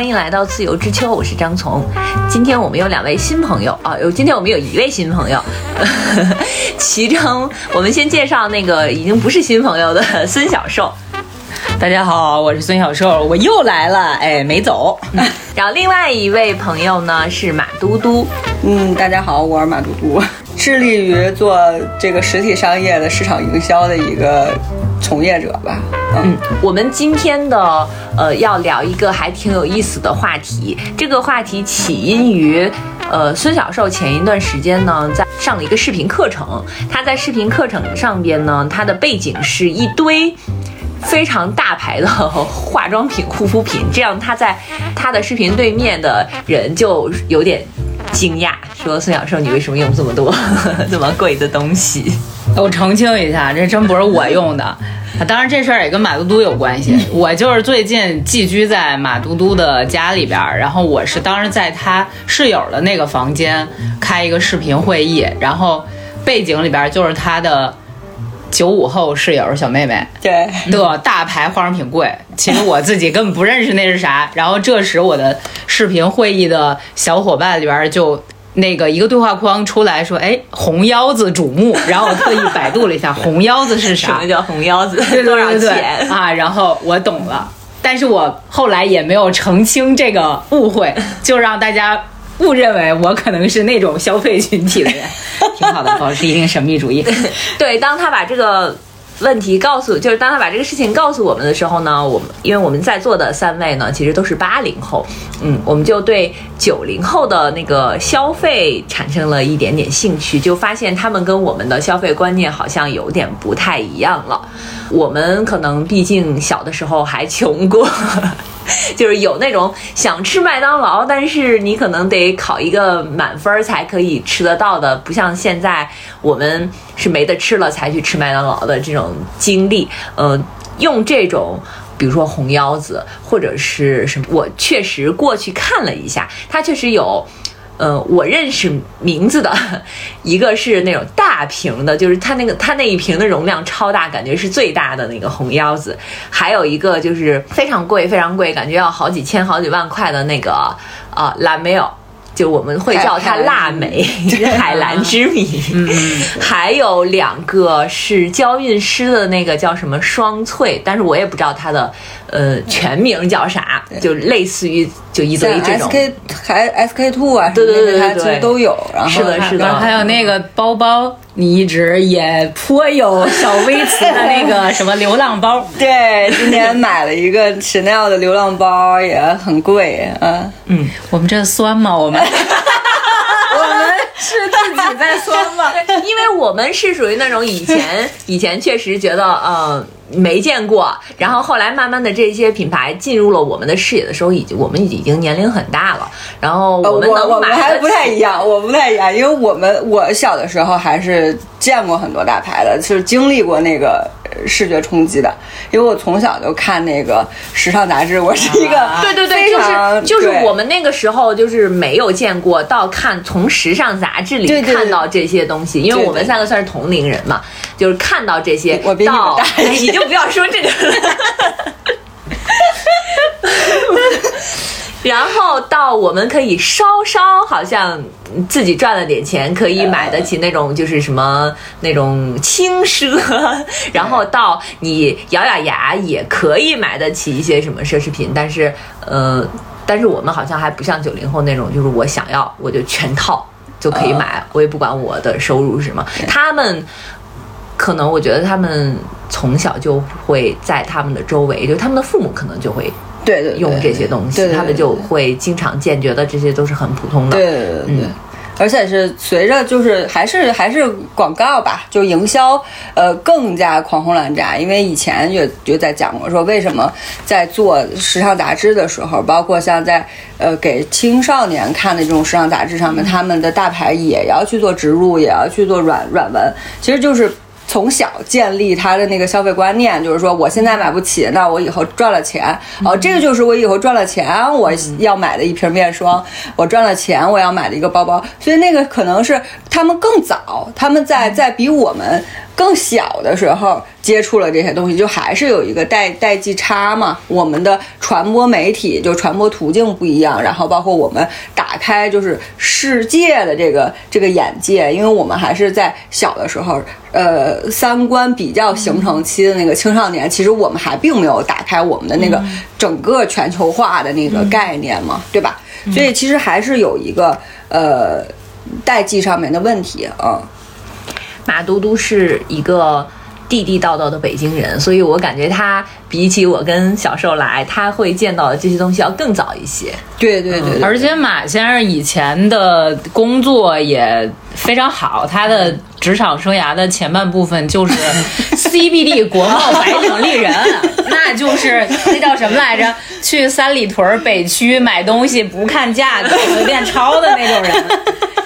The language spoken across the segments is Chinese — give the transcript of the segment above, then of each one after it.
欢迎来到自由之秋，我是张从。今天我们有两位新朋友啊，有今天我们有一位新朋友，其中我们先介绍那个已经不是新朋友的 孙小寿。大家好，我是孙小寿，我又来了，哎，没走。然后另外一位朋友呢是马嘟嘟，嗯，大家好，我是马嘟嘟，致力于做这个实体商业的市场营销的一个从业者吧。嗯，我们今天的呃要聊一个还挺有意思的话题，这个话题起因于呃孙小寿前一段时间呢在上了一个视频课程，他在视频课程上边呢，他的背景是一堆。非常大牌的化妆品、护肤品，这样他在他的视频对面的人就有点惊讶，说：“孙小寿，你为什么用这么多 这么贵的东西？”我澄清一下，这真不是我用的。当然，这事儿也跟马嘟嘟有关系。我就是最近寄居在马嘟嘟的家里边，然后我是当时在他室友的那个房间开一个视频会议，然后背景里边就是他的。九五后室友小妹妹，对的大牌化妆品柜，其实我自己根本不认识那是啥。然后这时我的视频会议的小伙伴里边就那个一个对话框出来说，哎，红腰子瞩目。然后我特意百度了一下，红腰子是啥？什么叫红腰子？多少钱啊？然后我懂了，但是我后来也没有澄清这个误会，就让大家。误认为我可能是那种消费群体的人，挺好的，保持一定神秘主义。对，当他把这个问题告诉，就是当他把这个事情告诉我们的时候呢，我们因为我们在座的三位呢，其实都是八零后，嗯，我们就对九零后的那个消费产生了一点点兴趣，就发现他们跟我们的消费观念好像有点不太一样了。我们可能毕竟小的时候还穷过。就是有那种想吃麦当劳，但是你可能得考一个满分才可以吃得到的，不像现在我们是没得吃了才去吃麦当劳的这种经历。嗯，用这种，比如说红腰子或者是什么，我确实过去看了一下，它确实有。呃，我认识名字的一个是那种大瓶的，就是它那个它那一瓶的容量超大，感觉是最大的那个红腰子。还有一个就是非常贵，非常贵，感觉要好几千、好几万块的那个啊，蓝莓有。就我们会叫它腊梅，海蓝之谜。还有两个是娇韵诗的那个叫什么双萃，但是我也不知道它的呃全名叫啥，就类似于就一堆这种。S K 还 S K two 啊，对对对对，都有。然后是的，是的。还有那个包包，你一直也颇有小微词的那个 什么流浪包。对，今天买了一个 Chanel 的流浪包，也很贵。嗯嗯，我们这酸吗？我们。我们是自己在酸吗？因为我们是属于那种以前 以前确实觉得呃没见过，然后后来慢慢的这些品牌进入了我们的视野的时候，已经我们已经年龄很大了，然后我们能买还不太一样，我不太一样，因为我们我小的时候还是见过很多大牌的，就是经历过那个。视觉冲击的，因为我从小就看那个时尚杂志，我是一个对对对，就是就是我们那个时候就是没有见过，到看从时尚杂志里看到这些东西，因为我们三个算是同龄人嘛，就是看到这些，我比你大，你就不要说这个了。然后到我们可以稍稍好像自己赚了点钱，可以买得起那种就是什么那种轻奢，然后到你咬咬牙也可以买得起一些什么奢侈品，但是呃，但是我们好像还不像九零后那种，就是我想要我就全套就可以买，我也不管我的收入是什么。他们可能我觉得他们从小就会在他们的周围，就他们的父母可能就会。对对，用这些东西，他们就会经常见，觉得这些都是很普通的。对对对，嗯，而且是随着就是还是还是广告吧，就营销呃更加狂轰滥炸。因为以前也就在讲过，说为什么在做时尚杂志的时候，包括像在呃给青少年看的这种时尚杂志上面，他们的大牌也要去做植入，也要去做软软文，其实就是。从小建立他的那个消费观念，就是说我现在买不起，那我以后赚了钱，哦，这个就是我以后赚了钱我要买的一瓶面霜，我赚了钱我要买的一个包包，所以那个可能是他们更早，他们在在比我们。更小的时候接触了这些东西，就还是有一个代代际差嘛。我们的传播媒体就传播途径不一样，然后包括我们打开就是世界的这个这个眼界，因为我们还是在小的时候，呃，三观比较形成期的那个青少年，其实我们还并没有打开我们的那个整个全球化的那个概念嘛，对吧？所以其实还是有一个呃代际上面的问题啊。马嘟嘟是一个地地道道的北京人，所以我感觉他比起我跟小寿来，他会见到的这些东西要更早一些。对对对对，而且马先生以前的工作也非常好，他的职场生涯的前半部分就是 CBD 国贸白领丽人，那就是那叫什么来着？去三里屯北区买东西不看价格随便抄的那种人，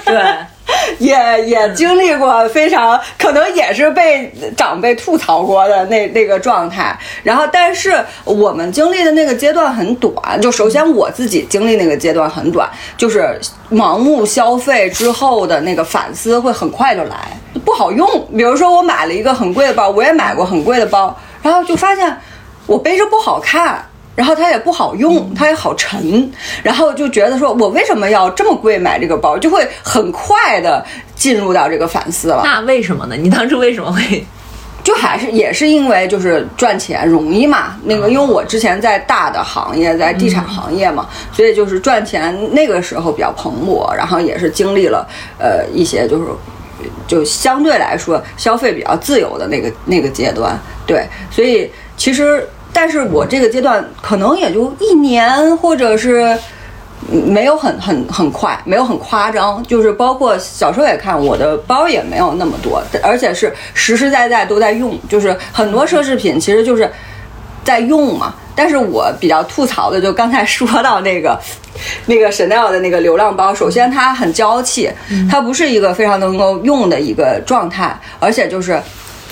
对。也也经历过非常可能也是被长辈吐槽过的那那个状态，然后但是我们经历的那个阶段很短，就首先我自己经历那个阶段很短，就是盲目消费之后的那个反思会很快就来，不好用。比如说我买了一个很贵的包，我也买过很贵的包，然后就发现我背着不好看。然后它也不好用，它也好沉，然后就觉得说，我为什么要这么贵买这个包？就会很快的进入到这个反思了。那为什么呢？你当初为什么会？就还是也是因为就是赚钱容易嘛。那个因为我之前在大的行业，在地产行业嘛，所以就是赚钱那个时候比较蓬勃，然后也是经历了呃一些就是就相对来说消费比较自由的那个那个阶段。对，所以其实。但是我这个阶段可能也就一年，或者是没有很很很快，没有很夸张。就是包括小时候也看我的包也没有那么多，而且是实实在在都在用。就是很多奢侈品其实就是在用嘛。但是我比较吐槽的，就刚才说到那个 那个 Chanel 的那个流浪包，首先它很娇气，它不是一个非常能够用的一个状态，而且就是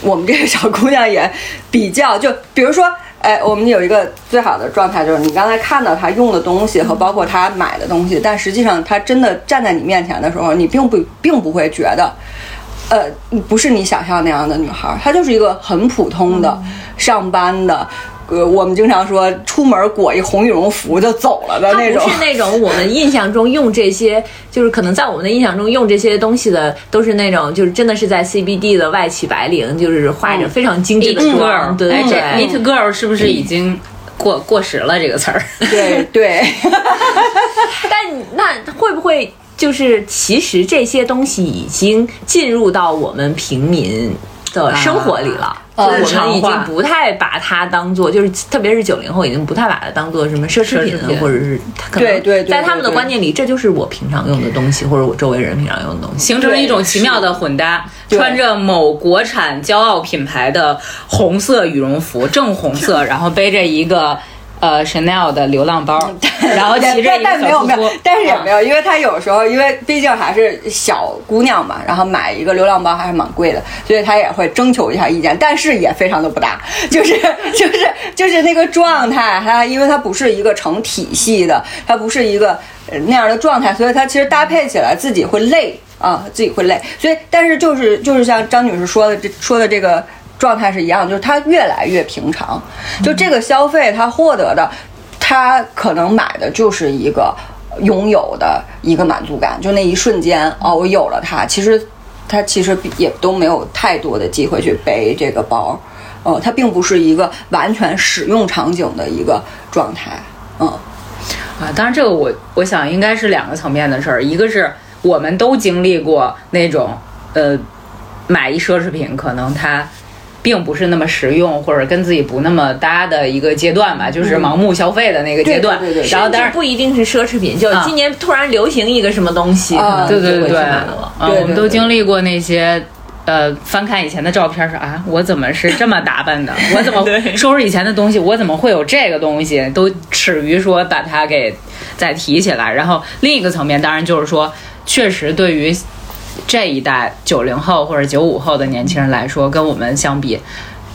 我们这个小姑娘也比较，就比如说。哎，我们有一个最好的状态，就是你刚才看到他用的东西和包括他买的东西，但实际上他真的站在你面前的时候，你并不并不会觉得，呃，不是你想象那样的女孩，她就是一个很普通的上班的。呃，我们经常说出门裹一红羽绒服就走了的那种，不是那种我们印象中用这些，就是可能在我们的印象中用这些东西的，都是那种就是真的是在 CBD 的外企白领，就是化着非常精致的妆。对对，Neat Girl 是不是已经过过时了这个词儿？对 对。但那会不会就是其实这些东西已经进入到我们平民的生活里了？我们已经不太把它当做，就是特别是九零后，已经不太把它当做什么奢侈品，或者是对对在他们的观念里，这就是我平常用的东西，或者我周围人平常用的东西，形成了一种奇妙的混搭。穿着某国产骄傲品牌的红色羽绒服，正红色，然后背着一个。呃，Chanel 的流浪包，然后 骑着一个但没有没有，但是也没有，因为他有时候，因为毕竟还是小姑娘嘛，然后买一个流浪包还是蛮贵的，所以他也会征求一下意见，但是也非常的不搭，就是 就是就是那个状态，他因为它不是一个成体系的，它不是一个那样的状态，所以它其实搭配起来自己会累啊，自己会累，所以但是就是就是像张女士说的这说的这个。状态是一样，就是它越来越平常，就这个消费它获得的，它可能买的就是一个拥有的一个满足感，就那一瞬间哦，我有了它，其实它其实也都没有太多的机会去背这个包，哦，它并不是一个完全使用场景的一个状态，嗯，啊，当然这个我我想应该是两个层面的事儿，一个是我们都经历过那种呃买一奢侈品，可能它。并不是那么实用，或者跟自己不那么搭的一个阶段吧，就是盲目消费的那个阶段。对对对。然后，但是不一定是奢侈品，就今年突然流行一个什么东西，对对对对。我们都经历过那些，呃，翻看以前的照片说啊，我怎么是这么打扮的？我怎么收拾以前的东西？我怎么会有这个东西？都耻于说把它给再提起来。然后另一个层面，当然就是说，确实对于。这一代九零后或者九五后的年轻人来说，跟我们相比，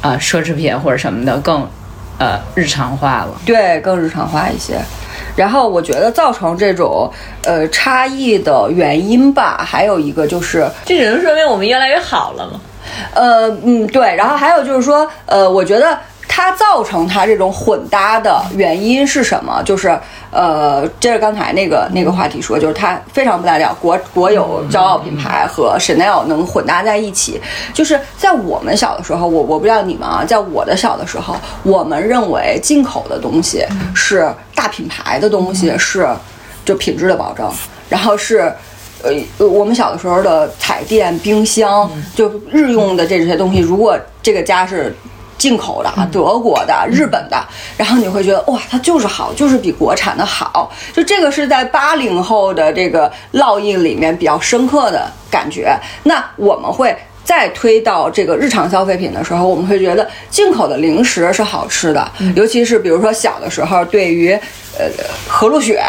呃，奢侈品或者什么的更，呃，日常化了。对，更日常化一些。然后我觉得造成这种呃差异的原因吧，还有一个就是，这只能说明我们越来越好了嘛。呃，嗯，对，然后还有就是说，呃，我觉得它造成它这种混搭的原因是什么？就是呃，接着刚才那个那个话题说，就是它非常不搭调，国国有骄傲品牌和 Chanel 能混搭在一起。就是在我们小的时候，我我不知道你们啊，在我的小的时候，我们认为进口的东西是大品牌的东西是就品质的保证，然后是。呃，我们小的时候的彩电、冰箱，就日用的这些东西，如果这个家是进口的、德国的、日本的，然后你会觉得哇，它就是好，就是比国产的好。就这个是在八零后的这个烙印里面比较深刻的感觉。那我们会。再推到这个日常消费品的时候，我们会觉得进口的零食是好吃的，尤其是比如说小的时候，对于呃和路雪，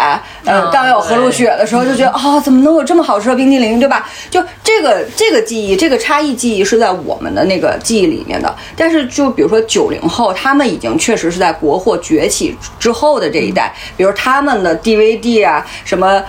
呃刚有和路雪的时候，就觉得啊，怎么能有这么好吃的冰激凌，对吧？就这个这个记忆，这个差异记忆是在我们的那个记忆里面的。但是就比如说九零后，他们已经确实是在国货崛起之后的这一代，比如他们的 DVD 啊，什么。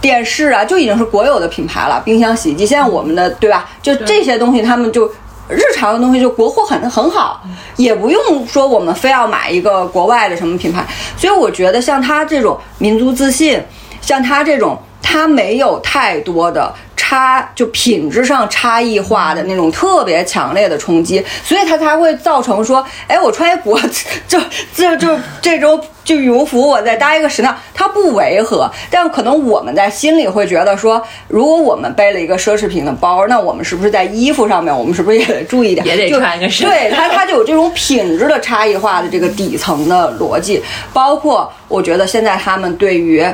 电视啊，就已经是国有的品牌了。冰箱、洗衣机，现在我们的对吧？就这些东西，他们就日常的东西就国货很很好，也不用说我们非要买一个国外的什么品牌。所以我觉得像他这种民族自信，像他这种，他没有太多的。差就品质上差异化的那种特别强烈的冲击，所以它才会造成说，哎，我穿一国就就就这周就羽绒服，我再搭一个时尚，它不违和。但可能我们在心里会觉得说，如果我们背了一个奢侈品的包，那我们是不是在衣服上面，我们是不是也得注意点？也得穿个时对它，它就有这种品质的差异化的这个底层的逻辑，包括我觉得现在他们对于。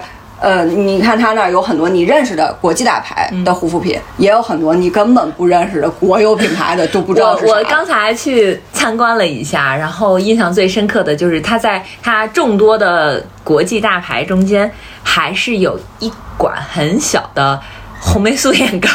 呃，你看他那儿有很多你认识的国际大牌的护肤品，也有很多你根本不认识的国有品牌的，都不知道。我我刚才去参观了一下，然后印象最深刻的就是他在他众多的国际大牌中间，还是有一管很小的红霉素眼膏。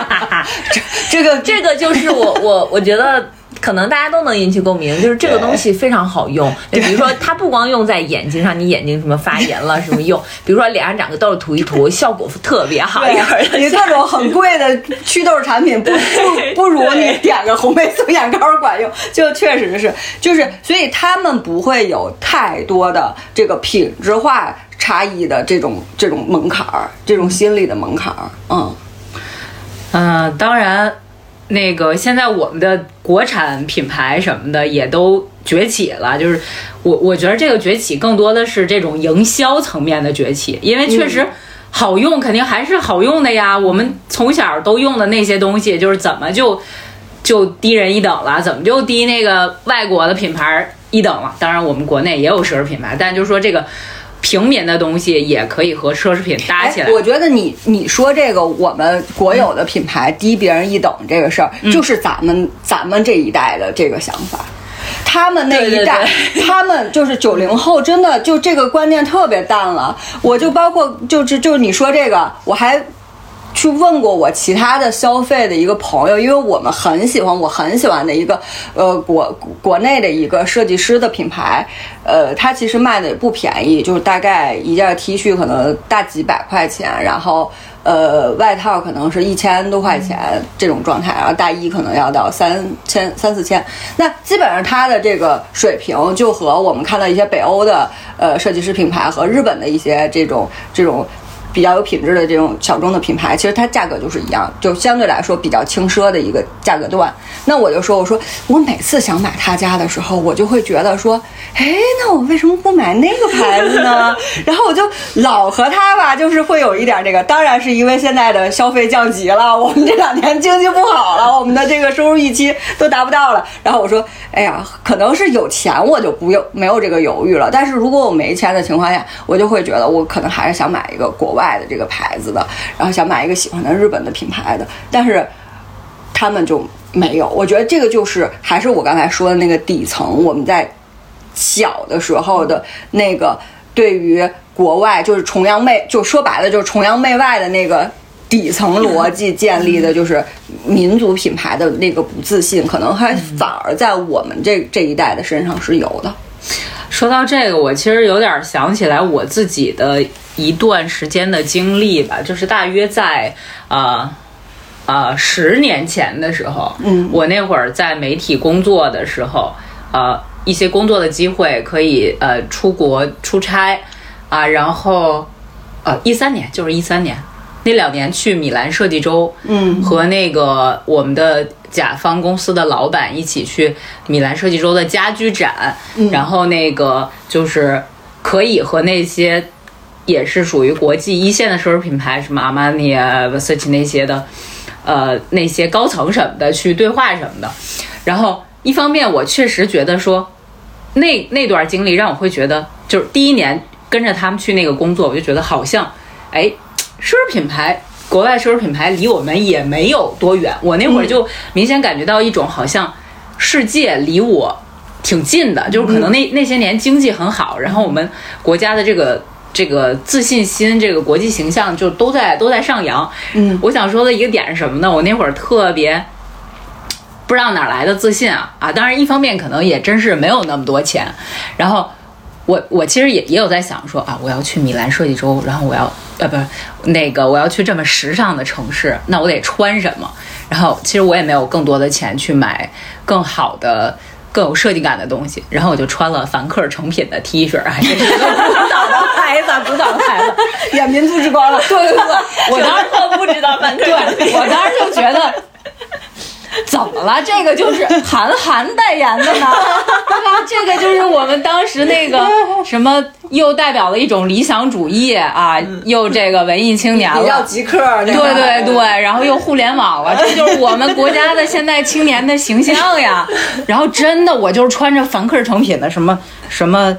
这这个这个就是我我我觉得。可能大家都能引起共鸣，就是这个东西非常好用。比如说，它不光用在眼睛上，你眼睛什么发炎了什么用。比如说脸上长个痘涂一涂，效果特别好。你各种很贵的祛痘产品，不不不如你点个红霉素眼膏管用。就确实是，就是所以他们不会有太多的这个品质化差异的这种这种门槛儿，这种心理的门槛儿。嗯嗯，当然。那个现在我们的国产品牌什么的也都崛起了，就是我我觉得这个崛起更多的是这种营销层面的崛起，因为确实好用，肯定还是好用的呀。我们从小都用的那些东西，就是怎么就就低人一等了？怎么就低那个外国的品牌一等了？当然我们国内也有奢侈品牌，但就是说这个。平民的东西也可以和奢侈品搭起来。我觉得你你说这个我们国有的品牌低别人一等这个事儿，就是咱们咱们这一代的这个想法。他们那一代，他们就是九零后，真的就这个观念特别淡了。我就包括就是就是你说这个，我还。去问过我其他的消费的一个朋友，因为我们很喜欢，我很喜欢的一个呃国国内的一个设计师的品牌，呃，他其实卖的也不便宜，就是大概一件 T 恤可能大几百块钱，然后呃外套可能是一千多块钱这种状态，然后大衣可能要到三千三四千，那基本上它的这个水平就和我们看到一些北欧的呃设计师品牌和日本的一些这种这种。比较有品质的这种小众的品牌，其实它价格就是一样，就相对来说比较轻奢的一个价格段。那我就说，我说我每次想买他家的时候，我就会觉得说，哎，那我为什么不买那个牌子呢？然后我就老和他吧，就是会有一点这个。当然是因为现在的消费降级了，我们这两年经济不好了，我们的这个收入预期都达不到了。然后我说，哎呀，可能是有钱我就不用没有这个犹豫了。但是如果我没钱的情况下，我就会觉得我可能还是想买一个国外。外的这个牌子的，然后想买一个喜欢的日本的品牌的，但是他们就没有。我觉得这个就是还是我刚才说的那个底层，我们在小的时候的那个对于国外就是崇洋媚，就说白了就是崇洋媚外的那个底层逻辑建立的，就是民族品牌的那个不自信，可能还反而在我们这这一代的身上是有的。说到这个，我其实有点想起来我自己的一段时间的经历吧，就是大约在呃呃十年前的时候，嗯。我那会儿在媒体工作的时候，呃，一些工作的机会可以呃出国出差啊，然后呃一三年就是一三年那两年去米兰设计周，嗯。和那个我们的甲方公司的老板一起去米兰设计周的家居展，然后那个就是可以和那些也是属于国际一线的奢侈品牌，什么阿玛尼啊、Versace 那些的，呃，那些高层什么的去对话什么的。然后一方面，我确实觉得说，那那段经历让我会觉得，就是第一年跟着他们去那个工作，我就觉得好像，哎，奢侈品牌。国外奢侈品牌离我们也没有多远，我那会儿就明显感觉到一种好像世界离我挺近的，就是可能那那些年经济很好，然后我们国家的这个这个自信心、这个国际形象就都在都在上扬。嗯，我想说的一个点是什么呢？我那会儿特别不知道哪儿来的自信啊啊！当然，一方面可能也真是没有那么多钱，然后我我其实也也有在想说啊，我要去米兰设计周，然后我要呃不是那个我要去这么时尚的城市，那我得穿什么？然后其实我也没有更多的钱去买更好的。更有设计感的东西，然后我就穿了凡客成品的 T 恤，还是一个牌子，古早的牌子，演民族之光了。对对对，我当时我不知道对，我当时就觉得，怎么了？这个就是韩寒代言的呢，对吧？这个就是我们当时那个什么，又代表了一种理想主义啊，又这个文艺青年也叫了。极客，对对对对，然后又互联网了，这就是我们国家的现代青年的形象呀。然后真的，我就是穿着凡客成品的什么什么什么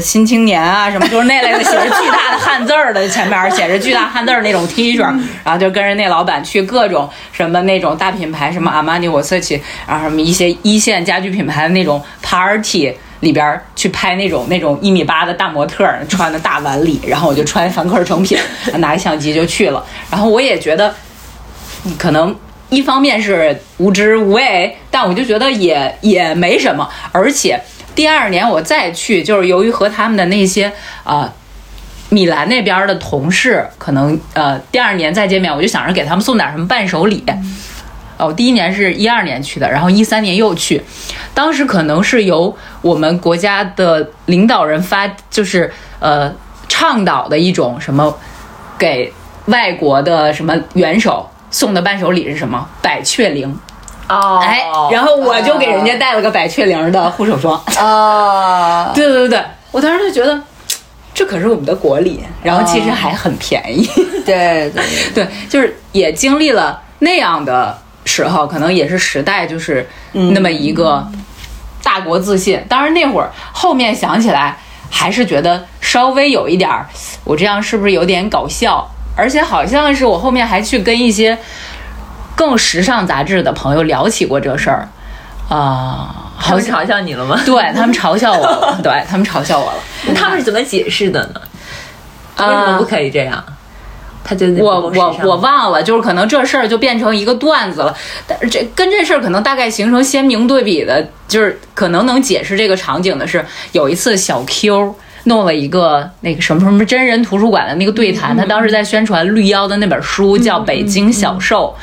新青年啊，什么就是那类的写着巨大的汉字儿的，前面写着巨大汉字儿那种 T 恤，然后就跟着那老板去各种什么那种大品牌，什么阿玛尼、我色奇，然后什么一些一线家居品牌的那种 party。里边儿去拍那种那种一米八的大模特儿，穿的大晚礼，然后我就穿凡客成品，拿个相机就去了。然后我也觉得，可能一方面是无知无畏，但我就觉得也也没什么。而且第二年我再去，就是由于和他们的那些呃米兰那边的同事，可能呃第二年再见面，我就想着给他们送点什么伴手礼。哦，我第一年是一二年去的，然后一三年又去，当时可能是由我们国家的领导人发，就是呃倡导的一种什么给外国的什么元首送的伴手礼是什么？百雀羚。哦，哎，然后我就给人家带了个百雀羚的护手霜。哦，对对对对，我当时就觉得。这可是我们的国礼，然后其实还很便宜。对对 对，就是也经历了那样的时候，可能也是时代，就是那么一个大国自信。当然那会儿后面想起来，还是觉得稍微有一点儿，我这样是不是有点搞笑？而且好像是我后面还去跟一些更时尚杂志的朋友聊起过这事儿，啊、他们嘲笑你了吗？对他们嘲笑我了，对他们嘲笑我了。他们是怎么解释的呢？为什么不可以这样？他觉得我我我忘了，就是可能这事儿就变成一个段子了。但是这跟这事儿可能大概形成鲜明对比的，就是可能能解释这个场景的是，有一次小 Q 弄了一个那个什么什么真人图书馆的那个对谈，他当时在宣传绿妖的那本书叫《北京小兽》，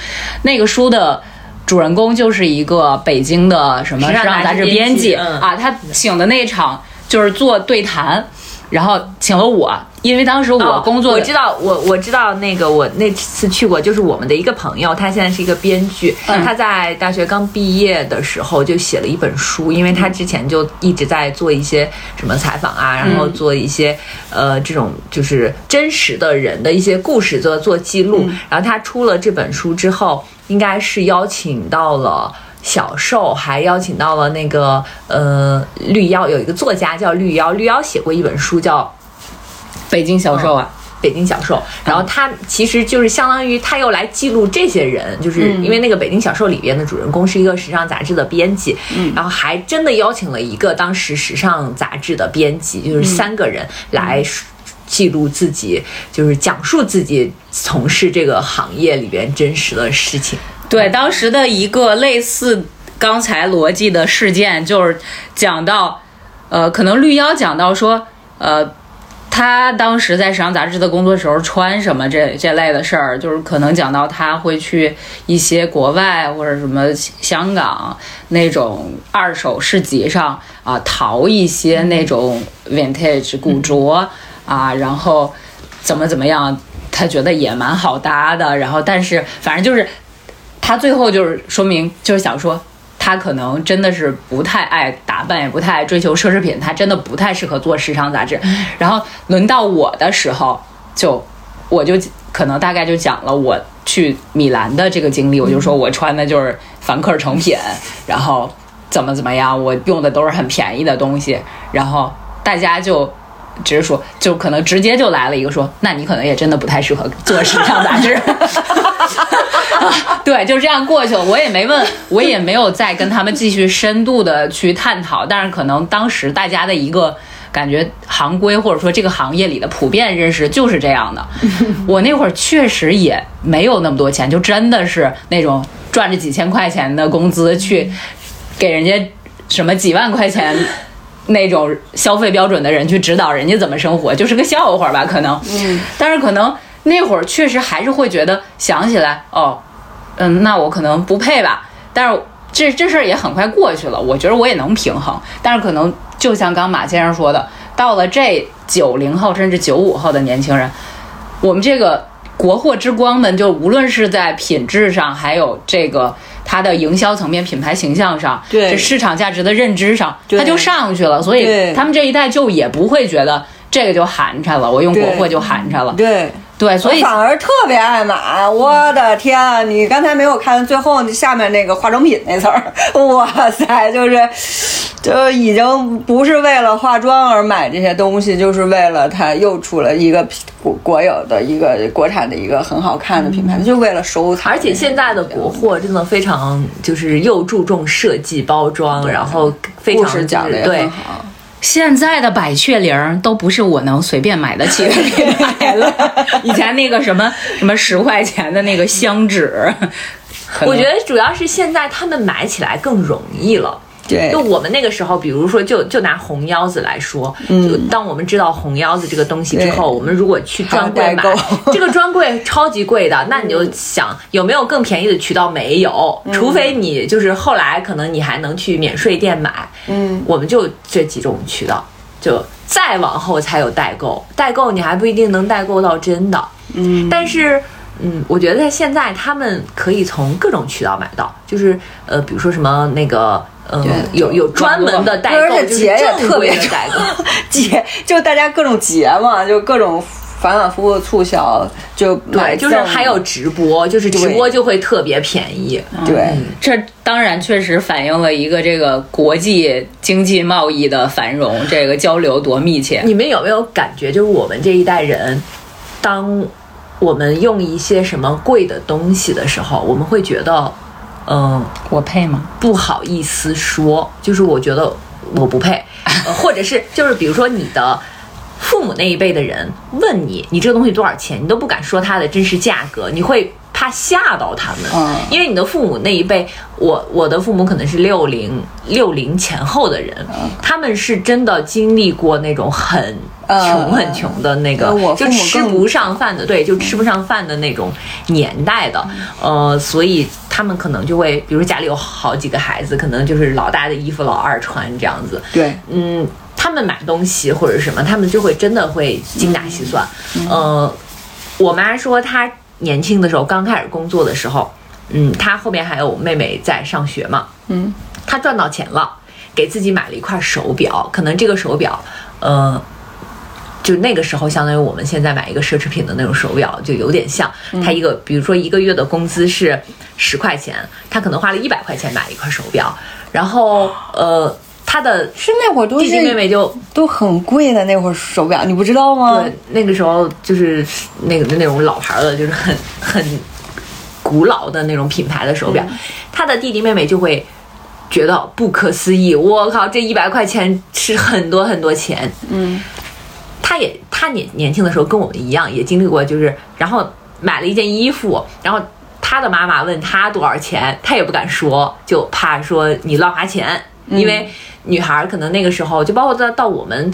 那个书的。主人公就是一个北京的什么时尚杂志编辑嗯。啊，他请的那场就是做对谈，然后请了我，因为当时我工作、哦我知道，我我知道那个我那次去过，就是我们的一个朋友，他现在是一个编剧，他在大学刚毕业的时候就写了一本书，因为他之前就一直在做一些什么采访啊，然后做一些呃这种就是真实的人的一些故事做做记录，然后他出了这本书之后，应该是邀请到了。小受还邀请到了那个呃绿妖，有一个作家叫绿妖，绿妖写过一本书叫北京小兽啊。北京小受，然后他其实就是相当于他又来记录这些人，就是因为那个北京小受里边的主人公是一个时尚杂志的编辑，然后还真的邀请了一个当时时尚杂志的编辑，就是三个人来记录自己，就是讲述自己从事这个行业里边真实的事情。对，当时的一个类似刚才逻辑的事件，就是讲到，呃，可能绿妖讲到说，呃。他当时在时尚杂志的工作时候穿什么这这类的事儿，就是可能讲到他会去一些国外或者什么香港那种二手市集上啊淘一些那种 vintage 古着啊，然后怎么怎么样，他觉得也蛮好搭的。然后但是反正就是他最后就是说明就是想说。他可能真的是不太爱打扮，也不太爱追求奢侈品，他真的不太适合做时尚杂志。然后轮到我的时候，就我就可能大概就讲了我去米兰的这个经历，我就说我穿的就是凡客成品，然后怎么怎么样，我用的都是很便宜的东西，然后大家就。只是说，就可能直接就来了一个说，那你可能也真的不太适合做时尚杂志。对，就这样过去了。我也没问，我也没有再跟他们继续深度的去探讨。但是可能当时大家的一个感觉行规，或者说这个行业里的普遍认识就是这样的。我那会儿确实也没有那么多钱，就真的是那种赚着几千块钱的工资去给人家什么几万块钱。那种消费标准的人去指导人家怎么生活，就是个笑话吧？可能，嗯，但是可能那会儿确实还是会觉得想起来，哦，嗯，那我可能不配吧。但是这这事儿也很快过去了，我觉得我也能平衡。但是可能就像刚马先生说的，到了这九零后甚至九五后的年轻人，我们这个国货之光们，就无论是在品质上，还有这个。它的营销层面、品牌形象上，对市场价值的认知上，它就上去了。所以他们这一代就也不会觉得这个就寒碜了，我用国货就寒碜了。对对，所以反而特别爱买。我的天啊！你刚才没有看最后下面那个化妆品那词儿，哇塞，就是。就已经不是为了化妆而买这些东西，就是为了它又出了一个国国有的一个国产的一个很好看的品牌，就为了收藏。而且现在的国货真的非常，就是又注重设计包装，然后非常讲的对。现在的百雀羚都不是我能随便买得起的品牌了。以前那个什么什么十块钱的那个香纸，我觉得主要是现在他们买起来更容易了。对，就我们那个时候，比如说，就就拿红腰子来说，嗯，当我们知道红腰子这个东西之后，我们如果去专柜买，这个专柜超级贵的，那你就想有没有更便宜的渠道？没有，除非你就是后来可能你还能去免税店买，嗯，我们就这几种渠道，就再往后才有代购，代购你还不一定能代购到真的，嗯，但是，嗯，我觉得现在他们可以从各种渠道买到，就是呃，比如说什么那个。嗯，有有专门的代购，而且节也特别代购，节就大家各种节嘛，就各种反反复复促销，就对，就是还有直播，就是直播就会特别便宜。对，这当然确实反映了一个这个国际经济贸易的繁荣，这个交流多密切。你们有没有感觉，就是我们这一代人，当我们用一些什么贵的东西的时候，我们会觉得。嗯，我配吗？不好意思说，就是我觉得我不配，或者是就是比如说你的父母那一辈的人问你，你这个东西多少钱，你都不敢说它的真实价格，你会。怕吓到他们，因为你的父母那一辈，我我的父母可能是六零六零前后的人，他们是真的经历过那种很穷很穷的那个，就吃不上饭的，对，就吃不上饭的那种年代的，呃，所以他们可能就会，比如家里有好几个孩子，可能就是老大的衣服老二穿这样子，对，嗯，他们买东西或者什么，他们就会真的会精打细算，呃，我妈说她。年轻的时候，刚开始工作的时候，嗯，她后面还有妹妹在上学嘛，嗯，她赚到钱了，给自己买了一块手表，可能这个手表，呃，就那个时候相当于我们现在买一个奢侈品的那种手表，就有点像。他一个，比如说一个月的工资是十块钱，他可能花了一百块钱买一块手表，然后呃。他的是那会儿都弟弟妹妹就都很贵的那会儿手表，你不知道吗？对，那个时候就是那个那种老牌的，就是很很古老的那种品牌的手表。他的弟弟妹妹就会觉得不可思议，我靠，这一百块钱是很多很多钱。嗯，他也他年年轻的时候跟我们一样，也经历过，就是然后买了一件衣服，然后他的妈妈问他多少钱，他也不敢说，就怕说你乱花钱，因为。女孩可能那个时候就包括到到我们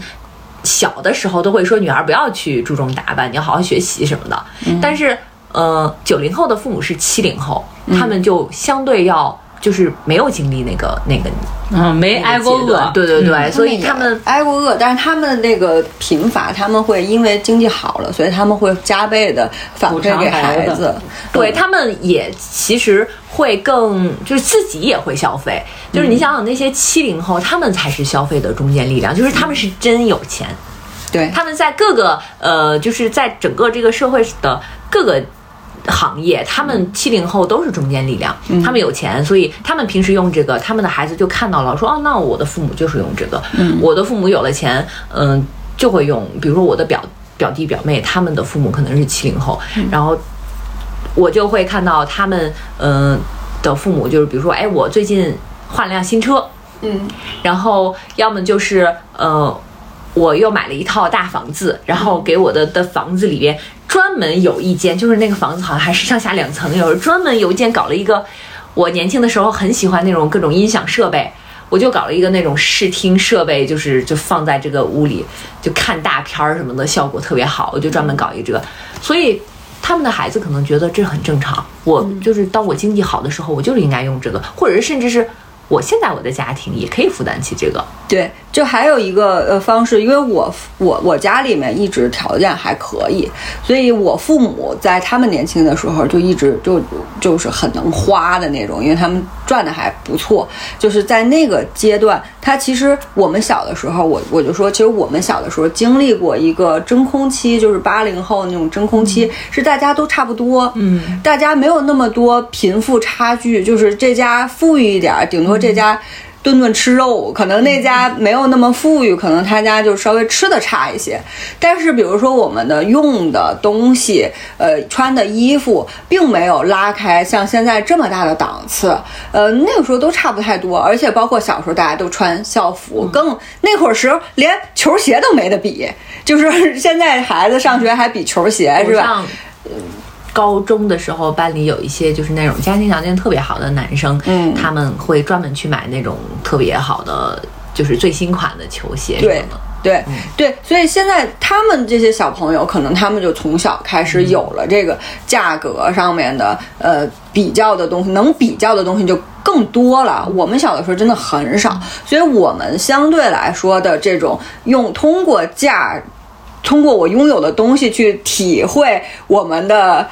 小的时候都会说女孩不要去注重打扮，你要好好学习什么的。但是，呃，九零后的父母是七零后，他们就相对要就是没有经历那个那个嗯，没挨过饿，对对对，所以他们挨过饿，但是他们的那个贫乏，他们会因为经济好了，所以他们会加倍的反馈给孩子孩子。对他们也其实会更，就是自己也会消费。就是你想想那些七零后，他们才是消费的中坚力量，就是他们是真有钱，对，他们在各个呃，就是在整个这个社会的各个。行业，他们七零后都是中坚力量，他们有钱，所以他们平时用这个，他们的孩子就看到了，说哦，那我的父母就是用这个，我的父母有了钱，嗯，就会用，比如说我的表表弟表妹，他们的父母可能是七零后，然后我就会看到他们，嗯、的父母就是比如说，哎，我最近换了辆新车，嗯，然后要么就是呃，我又买了一套大房子，然后给我的的房子里边专门有一间，就是那个房子好像还是上下两层，有专门有一间搞了一个，我年轻的时候很喜欢那种各种音响设备。我就搞了一个那种视听设备，就是就放在这个屋里，就看大片儿什么的，效果特别好。我就专门搞一个这个，所以他们的孩子可能觉得这很正常。我就是当我经济好的时候，我就是应该用这个，或者是甚至是我现在我的家庭也可以负担起这个。对，就还有一个呃方式，因为我我我家里面一直条件还可以，所以我父母在他们年轻的时候就一直就就是很能花的那种，因为他们赚的还不错。就是在那个阶段，他其实我们小的时候，我我就说，其实我们小的时候经历过一个真空期，就是八零后那种真空期，是大家都差不多，嗯，大家没有那么多贫富差距，就是这家富裕一点儿，顶多这家顿顿吃肉，可能那家没有那么富裕，可能他家就稍微吃的差一些。但是比如说我们的用的东西，呃，穿的衣服，并没有拉开像现在这么大的档次。呃，那个时候都差不太多，而且包括小时候大家都穿校服，更那会儿时候连球鞋都没得比，就是现在孩子上学还比球鞋是吧？我上呃高中的时候，班里有一些就是那种家庭条件特别好的男生，嗯他们会专门去买那种特别好的，就是最新款的球鞋什么对的。对对，所以现在他们这些小朋友，可能他们就从小开始有了这个价格上面的呃比较的东西，能比较的东西就更多了。我们小的时候真的很少，所以我们相对来说的这种用通过价，通过我拥有的东西去体会我们的。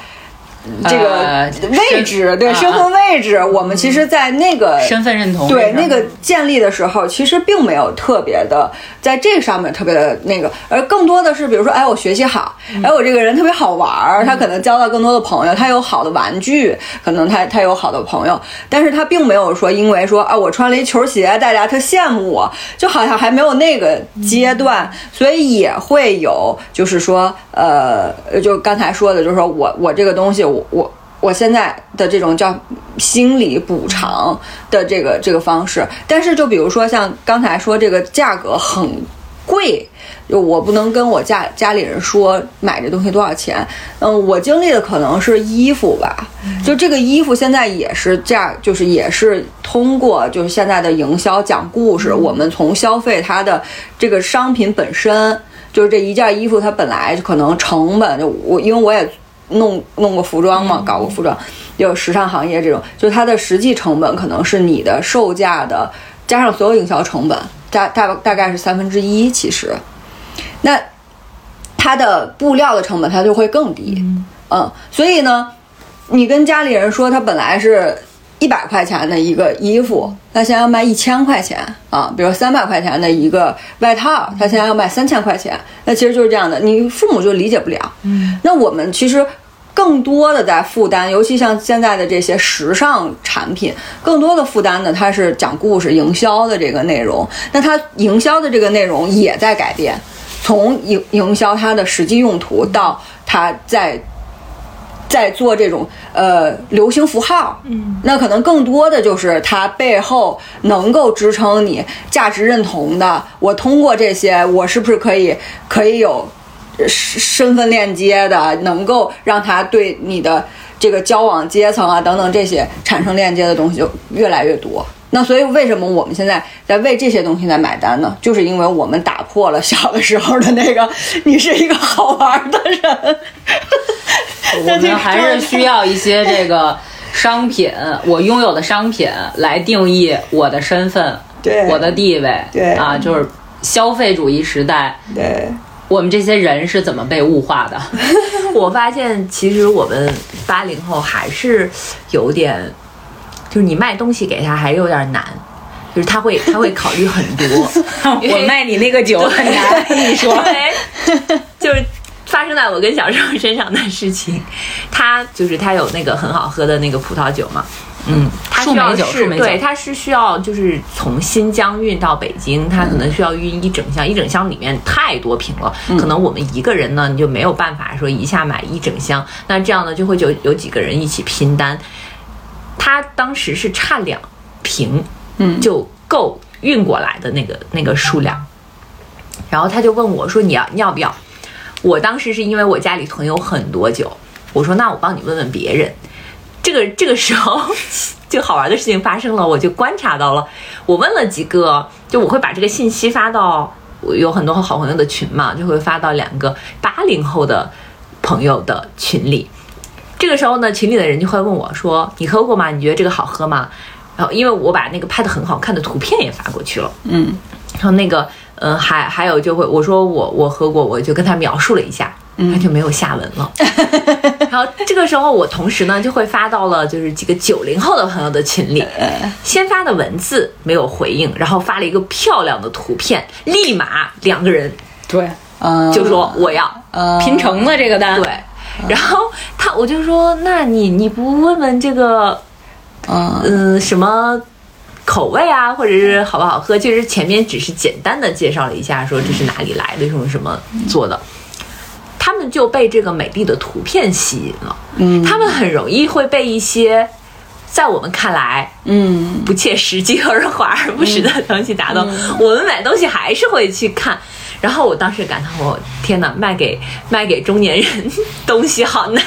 这个呃位置，对身份位置，我们其实，在那个身份认同对那个建立的时候，其实并没有特别的在这个上面特别的那个，而更多的是，比如说，哎，我学习好，哎，我这个人特别好玩儿，他可能交到更多的朋友，他有好的玩具，可能他他有好的朋友，但是他并没有说因为说啊，我穿了一球鞋，大家特羡慕我，就好像还没有那个阶段，所以也会有，就是说，呃，就刚才说的，就是说我我这个东西，我我。我现在的这种叫心理补偿的这个这个方式，但是就比如说像刚才说这个价格很贵，就我不能跟我家家里人说买这东西多少钱。嗯，我经历的可能是衣服吧，就这个衣服现在也是这样，就是也是通过就是现在的营销讲故事，我们从消费它的这个商品本身，就是这一件衣服它本来可能成本就我因为我也。弄弄个服装嘛，搞个服装，有时尚行业这种，就它的实际成本可能是你的售价的加上所有营销成本，大大大概是三分之一。其实，那它的布料的成本它就会更低，嗯所以呢，你跟家里人说，它本来是一百块钱的一个衣服，它现在要卖一千块钱啊，比如三百块钱的一个外套，它现在要卖三千块钱，那其实就是这样的，你父母就理解不了。嗯，那我们其实。更多的在负担，尤其像现在的这些时尚产品，更多的负担呢它是讲故事、营销的这个内容。那它营销的这个内容也在改变，从营营销它的实际用途到它在在做这种呃流行符号，嗯，那可能更多的就是它背后能够支撑你价值认同的。我通过这些，我是不是可以可以有身身份链接的，能够让他对你的这个交往阶层啊等等这些产生链接的东西就越来越多。那所以为什么我们现在在为这些东西在买单呢？就是因为我们打破了小的时候的那个你是一个好玩的人。我 们还是需要一些这个商品，我拥有的商品来定义我的身份，对我的地位，对啊，就是消费主义时代，对，我们这些人是怎么被物化的？我发现其实我们八零后还是有点，就是你卖东西给他还是有点难，就是他会他会考虑很多。我卖你那个酒很难，你说。对，就是发生在我跟小时候身上的事情。他就是他有那个很好喝的那个葡萄酒嘛，嗯，他需要是对，他是需要就是从新疆运到北京，他可能需要运一整箱，一整箱里面太多瓶了，可能我们一个人呢你就没有办法说一下买一整箱，那这样呢就会有有几个人一起拼单。他当时是差两瓶，嗯就够运过来的那个那个数量。然后他就问我说：“你要你要不要？”我当时是因为我家里囤有很多酒，我说：“那我帮你问问别人。”这个这个时候就好玩的事情发生了，我就观察到了。我问了几个，就我会把这个信息发到我有很多好朋友的群嘛，就会发到两个八零后的朋友的群里。这个时候呢，群里的人就会问我说：“你喝过吗？你觉得这个好喝吗？”然后因为我把那个拍的很好看的图片也发过去了，嗯然后那个，嗯、还还有就会我说我我喝过，我就跟他描述了一下，他就没有下文了。然后这个时候，我同时呢就会发到了就是几个九零后的朋友的群里，先发的文字没有回应，然后发了一个漂亮的图片，立马两个人对，嗯，就说我要。嗯拼成了这个单。对，然后他我就说，那你你不问问这个，嗯嗯、什么口味啊，或者是好不好喝？其实前面只是简单的介绍了一下，说这是哪里来的，用什么做的。他们就被这个美丽的图片吸引了，嗯他们很容易会被一些在我们看来嗯不切实际或者华而不实的东西打动。我们买东西还是会去看。然后我当时感叹，我天哪，卖给卖给中年人东西好难。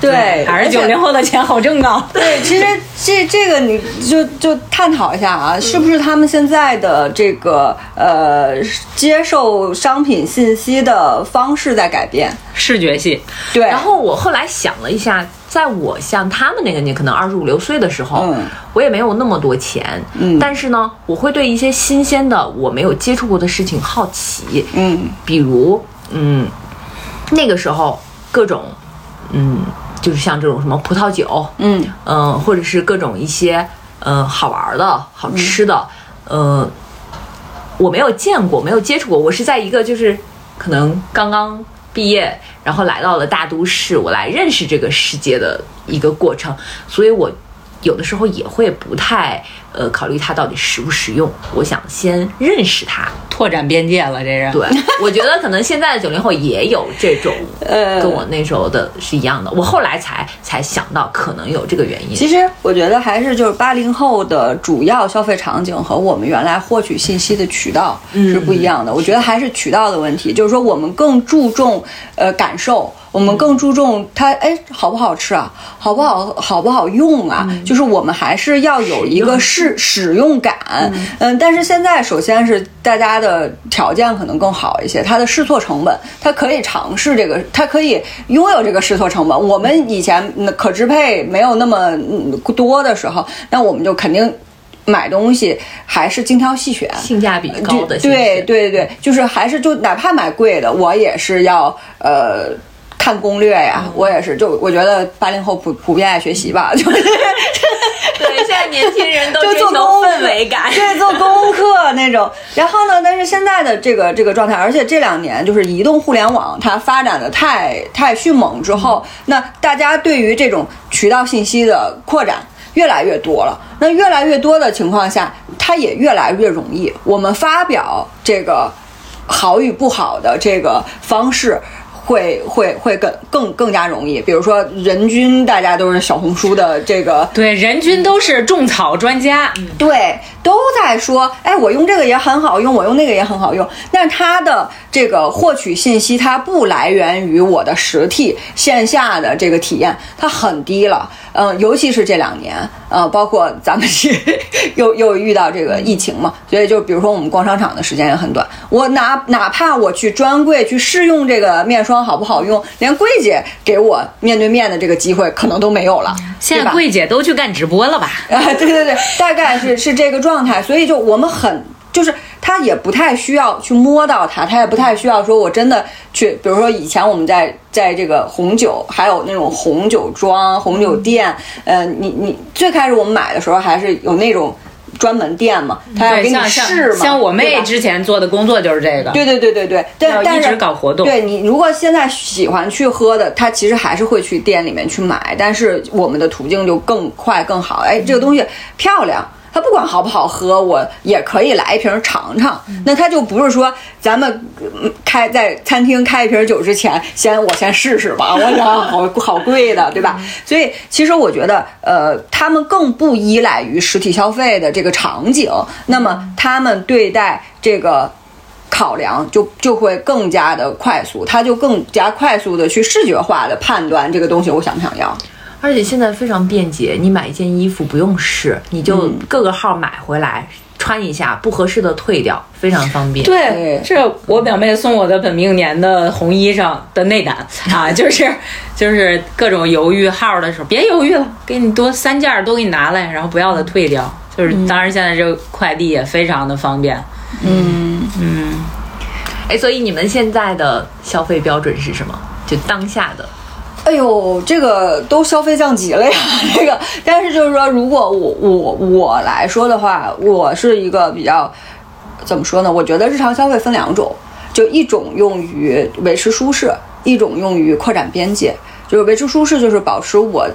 对，还是九零后的钱好挣啊。对，其实这这个你就就探讨一下啊，是不是他们现在的这个呃接受商品信息的方式在改变？视觉系，对，然后我后来想了一下，在我像他们那个年，可能二十五六岁的时候，嗯。我也没有那么多钱，嗯。但是呢，我会对一些新鲜的我没有接触过的事情好奇，嗯。比如，嗯，那个时候各种，嗯，就是像这种什么葡萄酒，嗯。嗯、或者是各种一些，嗯、好玩的、好吃的，嗯、我没有见过，没有接触过。我是在一个就是可能刚刚毕业，然后来到了大都市，我来认识这个世界的一个过程，所以我有的时候也会不太呃考虑它到底实不实用，我想先认识它。拓展边界了，这是。对，我觉得可能现在的九零后也有这种，呃跟我那时候的是一样的。我后来才才想到可能有这个原因。其实我觉得还是就是八零后的主要消费场景和我们原来获取信息的渠道是不一样的。我觉得还是渠道的问题，就是说我们更注重呃感受。我们更注重它，哎，好不好吃啊？好不好？好不好用啊？就是我们还是要有一个使使用感，嗯但是现在首先是大家的条件可能更好一些，它的试错成本，它可以尝试这个，它可以拥有这个试错成本。我们以前嗯可支配没有那么嗯多的时候，那我们就肯定买东西还是精挑细选，性价比高的对对对对，就是还是就哪怕买贵的，我也是要呃。看攻略呀，我也是，就我觉得八零后普普遍爱学习吧，就 年轻人都就追求氛围感。对，做功课那种。然后呢，但是现在的这个这个状态，而且这两年就是移动互联网它发展的太太迅猛之后，那大家对于这种渠道信息的扩展越来越多了。那越来越多的情况下，它也越来越容易。我们发表这个好与不好的这个方式。会会会更更更加容易，比如说人均大家都是小红书的这个对，人均都是种草专家。对，都在说，哎，我用这个也很好用，我用那个也很好用，但是它的这个获取信息，它不来源于我的实体线下的这个体验，它很低了。嗯，尤其是这两年，呃，包括咱们是又又遇到这个疫情嘛，所以就比如说我们逛商场的时间也很短，我哪哪怕我去专柜去试用这个面霜好不好用，连柜姐给我面对面的这个机会可能都没有了。现在柜姐都去干直播了吧？啊，对对对，大概是是这个状态，所以就我们很就是他也不太需要去摸到它，他也不太需要说我真的去，比如说以前我们在在这个红酒，还有那种红酒庄、红酒店，呃，你你最开始我们买的时候还是有那种专门店嘛，他要给你试嘛，像我妹之前做的工作就是这个，对对对对对，但是搞活动。对你，如果现在喜欢去喝的，他其实还是会去店里面去买，但是我们的途径就更快更好。哎，这个东西漂亮，它不管好不好喝，我也可以来一瓶尝尝。那它就不是说咱们嗯开在餐厅开一瓶酒之前，先我先试试吧，我想好 好贵的，对吧？所以其实我觉得，呃，他们更不依赖于实体消费的这个场景，那么他们对待这个。考量就就会更加的快速，他就更加快速的去视觉化的判断这个东西我想不想要。而且现在非常便捷，你买一件衣服不用试，你就各个号买回来穿一下，不合适的退掉，非常方便。对对，这我表妹送我的本命年的红衣裳的内胆 啊，就是就是各种犹豫号的时候，别犹豫了，给你多三件儿都给你拿来，然后不要的退掉。就是当然现在这个快递也非常的方便，嗯，哎，所以你们现在的消费标准是什么？就当下的。哎呦，这个都消费降级了呀，这个。但是就是说，如果我我我来说的话，我是一个比较怎么说呢？我觉得日常消费分两种，就一种用于维持舒适，一种用于扩展边界。就是维持舒适，就是保持我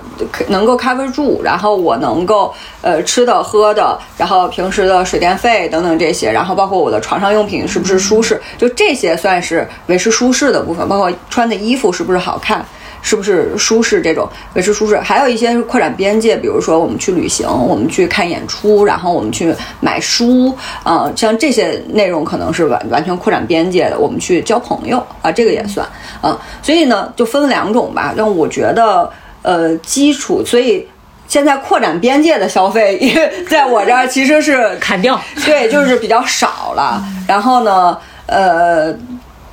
能够 cover 住，然后我能够呃吃的喝的，然后平时的水电费等等这些，然后包括我的床上用品是不是舒适，就这些算是维持舒适的部分，包括穿的衣服是不是好看。是不是舒适这种维持舒适，还有一些是扩展边界，比如说我们去旅行，我们去看演出，然后我们去买书，啊、像这些内容可能是完完全扩展边界的。我们去交朋友啊，这个也算啊。所以呢，就分两种吧。但我觉得，呃，基础，所以现在扩展边界的消费，因 为在我这儿其实是砍掉。对，就是比较少了。然后呢，呃，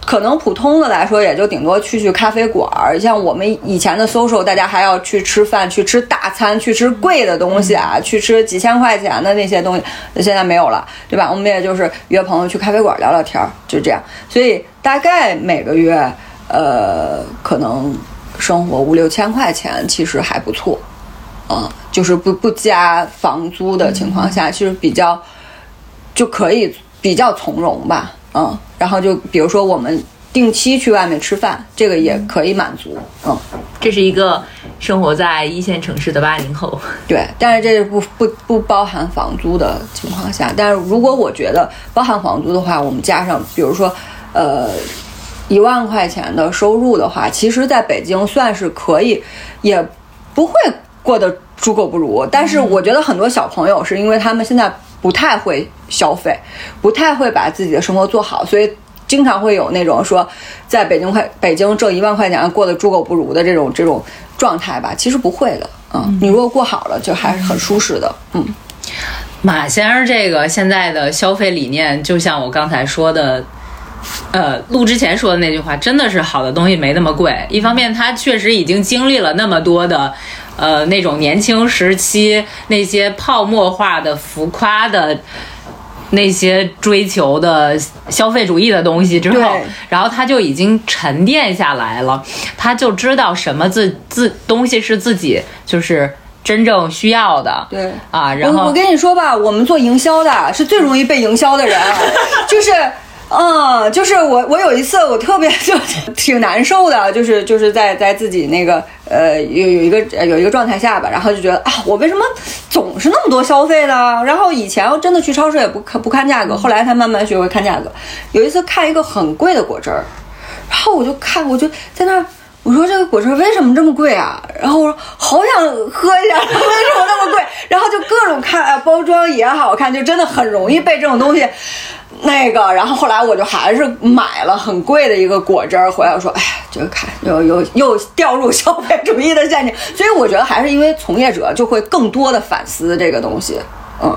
可能普通的来说，也就顶多去去咖啡馆儿。像我们以前的 social，大家还要去吃饭，去吃大餐，去吃贵的东西啊，去吃几千块钱的那些东西，那现在没有了，对吧？我们也就是约朋友去咖啡馆聊聊天儿，就这样。所以大概每个月，呃，可能生活五六千块钱，其实还不错。嗯，就是不不加房租的情况下，其实比较就可以比较从容吧。嗯，然后就比如说我们定期去外面吃饭，这个也可以满足。嗯，这是一个生活在一线城市的八零后，对，但是这是不不不包含房租的情况下。但是如果我觉得包含房租的话，我们加上比如说呃一万块钱的收入的话，其实在北京算是可以，也不会过得猪狗不如。但是我觉得很多小朋友是因为他们现在不太会消费，不太会把自己的生活做好，所以。经常会有那种说，在北京快北京挣一万块钱过得猪狗不如的这种这种状态吧，其实不会的，嗯，你如果过好了，就还是很舒适的，嗯。马先生这个现在的消费理念，就像我刚才说的，呃，录之前说的那句话，真的是好的东西没那么贵。一方面，他确实已经经历了那么多的，呃，那种年轻时期那些泡沫化的、浮夸的。那些追求的消费主义的东西之后，然后他就已经沉淀下来了，他就知道什么自自东西是自己就是真正需要的。对啊，然后我我跟你说吧，我们做营销的是最容易被营销的人，就是。嗯，就是我，我有一次我特别 就挺难受的，就是就是在在自己那个呃有有一个有一个状态下吧，然后就觉得啊，我为什么总是那么多消费呢？然后以前我真的去超市也不看不看价格，后来才慢慢学会看价格。有一次看一个很贵的果汁儿，然后我就看，我就在那儿。我说这个果汁为什么这么贵啊？然后我说好想喝一下，为什么那么贵？然后就各种看包装也好看，就真的很容易被这种东西那个。然后后来我就还是买了很贵的一个果汁儿回来，我说，哎呀，这个看又又又掉入消费主义的陷阱。所以我觉得还是因为从业者就会更多的反思这个东西，嗯。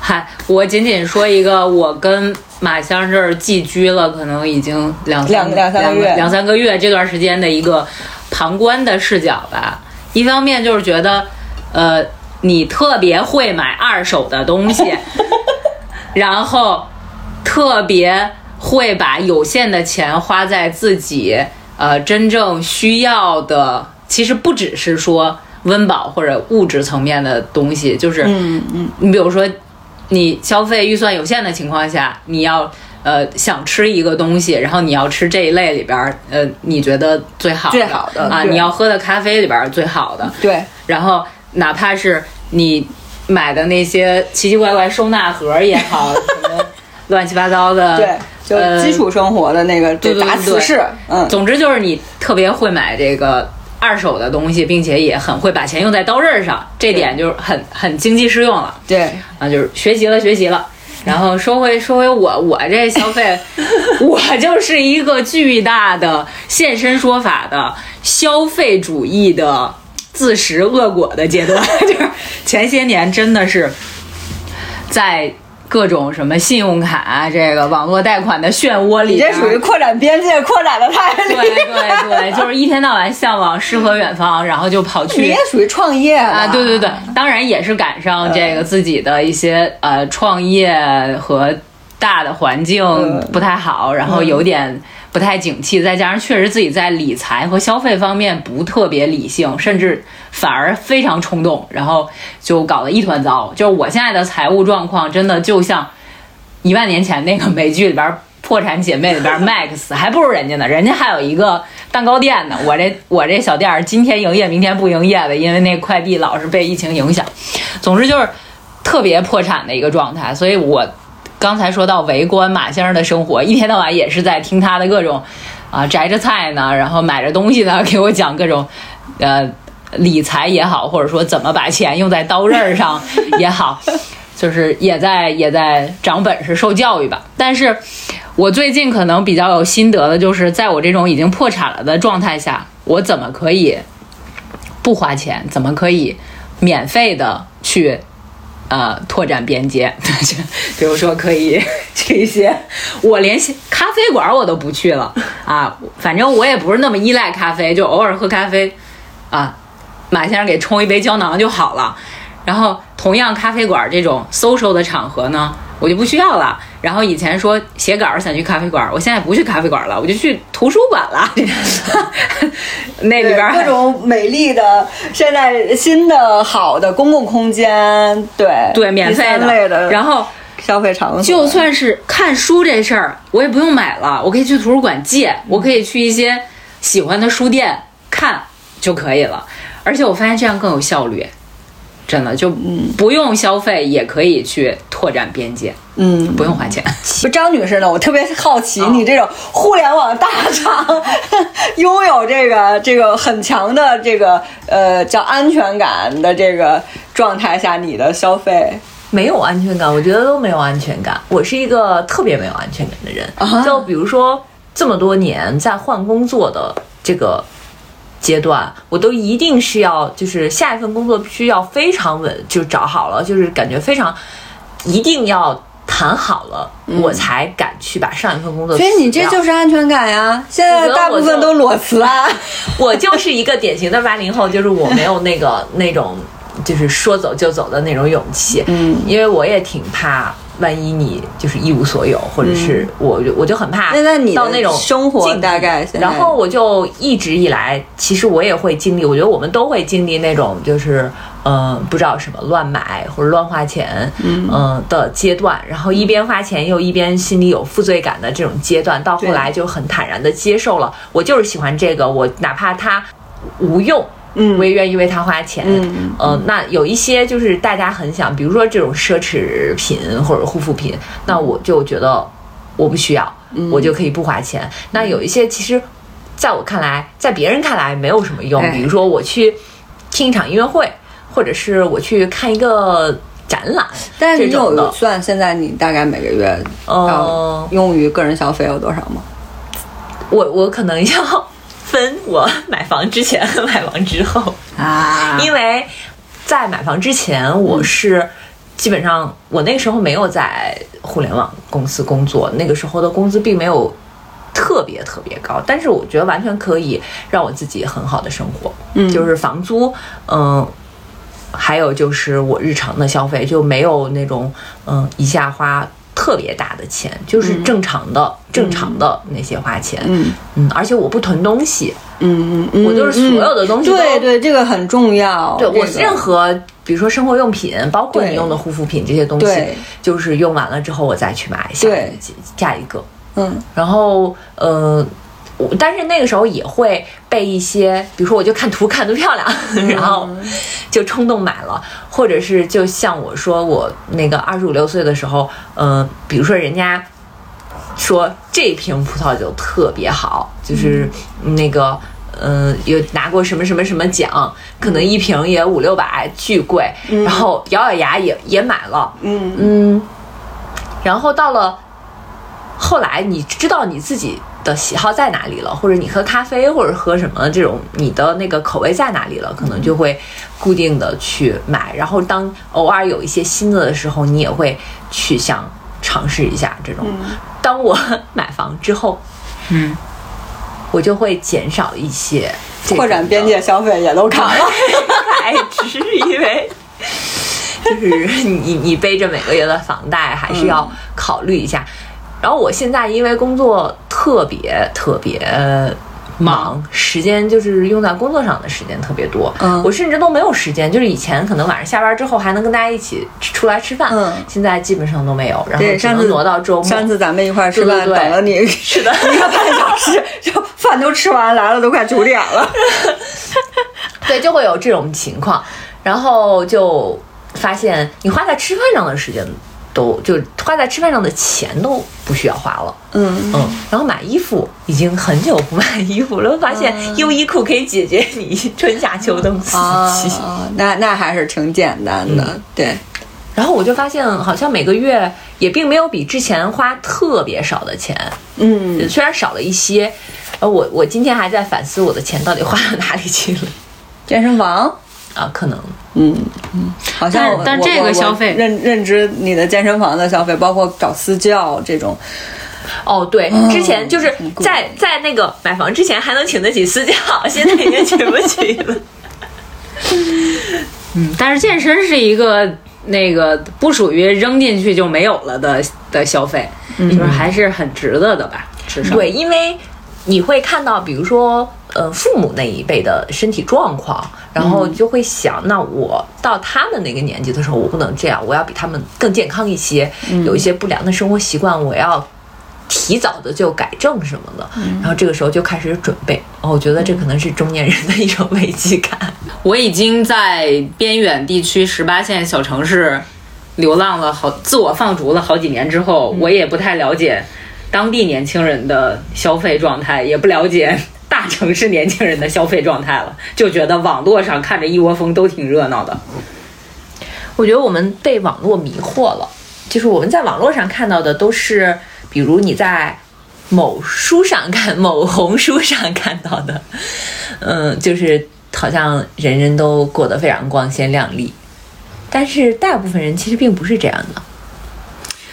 嗨，我仅仅说一个，我跟马香这儿寄居了，可能已经两两两三个月，两三个月这段时间的一个旁观的视角吧。一方面就是觉得，呃，你特别会买二手的东西，然后特别会把有限的钱花在自己呃真正需要的，其实不只是说温饱或者物质层面的东西，就是嗯嗯，你比如说。你消费预算有限的情况下，你要呃想吃一个东西，然后你要吃这一类里边儿呃你觉得最好最好的啊，你要喝的咖啡里边儿最好的，对，然后哪怕是你买的那些奇奇怪怪收纳盒也好，乱七八糟的，对，就呃基础生活的那个对对对答词式，嗯，总之就是你特别会买这个二手的东西，并且也很会把钱用在刀刃上，这点就是很很经济适用了。对，啊，就是学习了，学习了。然后说回说回我，我这消费，我就是一个巨大的现身说法的消费主义的自食恶果的阶段，就是前些年真的是在各种什么信用卡、这个网络贷款的漩涡里你这，属于扩展边界，扩展的太厉害。对对对，就是一天到晚向往诗和远方，然后就跑去你也属于创业啊，对对对，当然也是赶上这个自己的一些呃创业和大的环境不太好，然后有点不太景气，再加上确实自己在理财和消费方面不特别理性，甚至反而非常冲动，然后就搞得一团糟。就是我现在的财务状况，真的就像一万年前那个美剧里边。破产姐妹里边，Max 还不如人家呢，人家还有一个蛋糕店呢。我这我这小店今天营业，明天不营业的，因为那快递老是被疫情影响。总之就是特别破产的一个状态。所以我刚才说到围观马先生的生活，一天到晚也是在听他的各种啊摘着菜呢，然后买着东西呢，给我讲各种呃理财也好，或者说怎么把钱用在刀刃上也好。就是也在也在长本事、受教育吧。但是，我最近可能比较有心得的就是，在我这种已经破产了的状态下，我怎么可以不花钱？怎么可以免费的去呃拓展边界？比如说，可以 去一些我连咖啡馆我都不去了啊，反正我也不是那么依赖咖啡，就偶尔喝咖啡啊，马先生给冲一杯胶囊就好了。然后，同样咖啡馆这种 social 的场合呢，我就不需要了。然后以前说写稿想去咖啡馆，我现在不去咖啡馆了，我就去图书馆了。那里边各种美丽的、现在新的好的公共空间，对对免费的的，然后消费场所，就算是看书这事儿，我也不用买了，我可以去图书馆借，我可以去一些喜欢的书店看就可以了。而且我发现这样更有效率。真的就不用消费也可以去拓展边界，嗯，不用花钱。不，张女士呢？我特别好奇，你这种互联网大厂 拥有这个这个很强的这个呃叫安全感的这个状态下，你的消费没有安全感，我觉得都没有安全感。我是一个特别没有安全感的人，啊就比如说这么多年在换工作的这个。阶段，我都一定是要，就是下一份工作必须要非常稳，就找好了，就是感觉非常，一定要谈好了，我才敢去把上一份工作。所以你这就是安全感呀！现在大部分都裸辞啊。我就是一个典型的八零后，就是我没有那个那种，就是说走就走的那种勇气。嗯，因为我也挺怕。万一你就是一无所有，或者是我，我就很怕。那那你到那种生活大概，然后我就一直以来，其实我也会经历，我觉得我们都会经历那种就是，嗯，不知道什么乱买或者乱花钱，嗯的阶段。然后一边花钱又一边心里有负罪感的这种阶段，到后来就很坦然的接受了，我就是喜欢这个，我哪怕它无用。嗯，我也愿意为他花钱。嗯，呃，那有一些就是大家很想，比如说这种奢侈品或者护肤品，那我就觉得我不需要，嗯、我就可以不花钱。那有一些其实，在我看来，在别人看来没有什么用，哎、比如说我去听一场音乐会，或者是我去看一个展览，但是你有算现在你大概每个月呃要用于个人消费有多少吗？我我可能要分我买房之前和买房之后，啊。因为在买房之前我是。基本上，我那个时候没有在互联网公司工作，那个时候的工资并没有特别特别高，但是我觉得完全可以让我自己很好的生活，嗯。就是房租，嗯、还有就是我日常的消费就没有那种嗯、一下花特别大的钱，就是正常的、正常的那些花钱，嗯。嗯，而且我不囤东西，嗯嗯嗯，我就是所有的东西都对对，这个很重要。对我这个。任何比如说生活用品，包括你用的护肤品这些东西，就是用完了之后我再去买下对。一下一个，嗯。然后呃。我但是那个时候也会被一些，比如说我就看图看的漂亮，然后就冲动买了，或者是就像我说我那个二十五六岁的时候，嗯、比如说人家说这瓶葡萄酒特别好，就是那个。嗯，有拿过什么什么什么奖，可能一瓶也五六百，巨贵。然后咬咬牙也也买了，嗯嗯，然后到了后来，你知道你自己的喜好在哪里了，或者你喝咖啡或者喝什么这种，你的那个口味在哪里了，可能就会固定的去买。然后当偶尔有一些新的的时候，你也会去想尝试一下这种。当我买房之后，嗯，我就会减少一些这扩展边界消费也都砍了。只是，因为就是你你背着每个月的房贷，还是要考虑一下。然后我现在因为工作特别特别忙，时间就是用在工作上的时间特别多，嗯我甚至都没有时间。就是以前可能晚上下班之后还能跟大家一起出来吃饭，嗯现在基本上都没有，然后，只能挪到周末。上次咱们一块儿吃饭，等了你 是的一个半小时，就饭都吃完来了，都快九点了。对，就会有这种情况，然后就发现你花在吃饭上的时间都就花在吃饭上的钱都不需要花了，嗯。嗯，然后买衣服已经很久不买衣服了，发现优衣库可以解决你春夏秋冬四季，啊，那那还是挺简单的，嗯。对。然后我就发现好像每个月也并没有比之前花特别少的钱，嗯，虽然少了一些，呃，我我今天还在反思我的钱到底花到哪里去了。健身房，啊，可能。嗯嗯，好像但这个消费认认知你的健身房的消费，包括找私教这种，哦，对，之前就是在在那个买房之前还能请得起私教，现在已经请不起了。嗯，但是健身是一个那个不属于扔进去就没有了的的消费，就是还是很值得的吧，至少对，因为你会看到，比如说，呃，父母那一辈的身体状况，然后就会想，那我到他们那个年纪的时候，我不能这样，我要比他们更健康一些，有一些不良的生活习惯，我要。提早的就改正什么的，然后这个时候就开始准备。哦，我觉得这可能是中年人的一种危机感。我已经在边远地区十八线小城市流浪了好，自我放逐了好几年之后，我也不太了解当地年轻人的消费状态，也不了解大城市年轻人的消费状态了，就觉得网络上看着一窝蜂都挺热闹的。我觉得我们被网络迷惑了，就是我们在网络上看到的都是，比如你在某书上看、某红书上看到的，嗯，就是好像人人都过得非常光鲜亮丽，但是大部分人其实并不是这样的。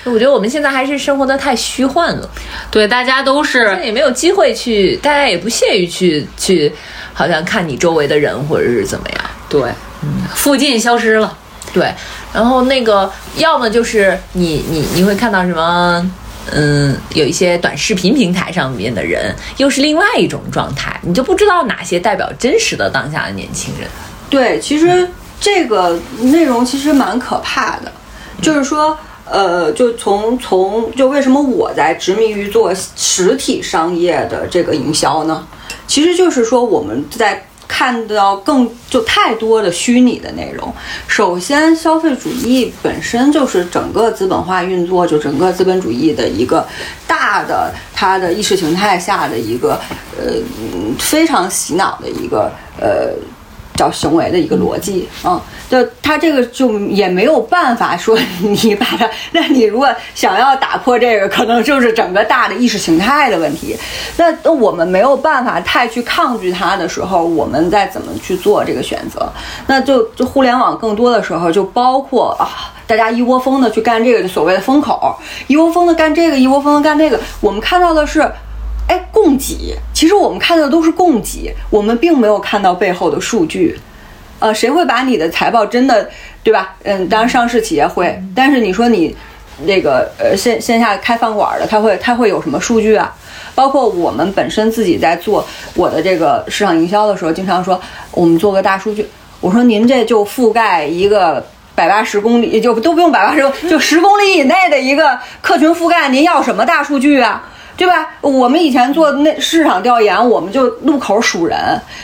我觉得我们现在还是生活的太虚幻了，对，大家都是也没有机会去，大家也不屑于去去，好像看你周围的人或者是怎么样。对，嗯，附近消失了。对，然后那个要么就是你你你会看到什么，嗯，有一些短视频平台上面的人，又是另外一种状态，你就不知道哪些代表真实的当下的年轻人。对，其实这个内容其实蛮可怕的，就是说，呃，就从从就为什么我在执迷于做实体商业的这个营销呢？其实就是说我们在。看到更就太多的虚拟的内容。首先，消费主义本身就是整个资本化运作，就整个资本主义的一个大的它的意识形态下的一个呃非常洗脑的一个呃叫行为的一个逻辑，嗯，就他这个就也没有办法说你把它，那你如果想要打破这个，可能就是整个大的意识形态的问题。那那我们没有办法太去抗拒它的时候，我们再怎么去做这个选择？那就就互联网更多的时候就包括啊，大家一窝蜂的去干这个，所谓的风口，一窝蜂的干这个，一窝蜂的干那个，我们看到的是。哎，供给，其实我们看到的都是供给，我们并没有看到背后的数据。呃，谁会把你的财报真的，对吧？嗯，当然上市企业会，但是你说你那个呃线线下开饭馆的，他会他会有什么数据啊？包括我们本身自己在做我的这个市场营销的时候，经常说我们做个大数据。我说您这就覆盖一个百八十公里，就都不用百八十，就十公里以内的一个客群覆盖，您要什么大数据啊？对吧？我们以前做那市场调研，我们就路口数人。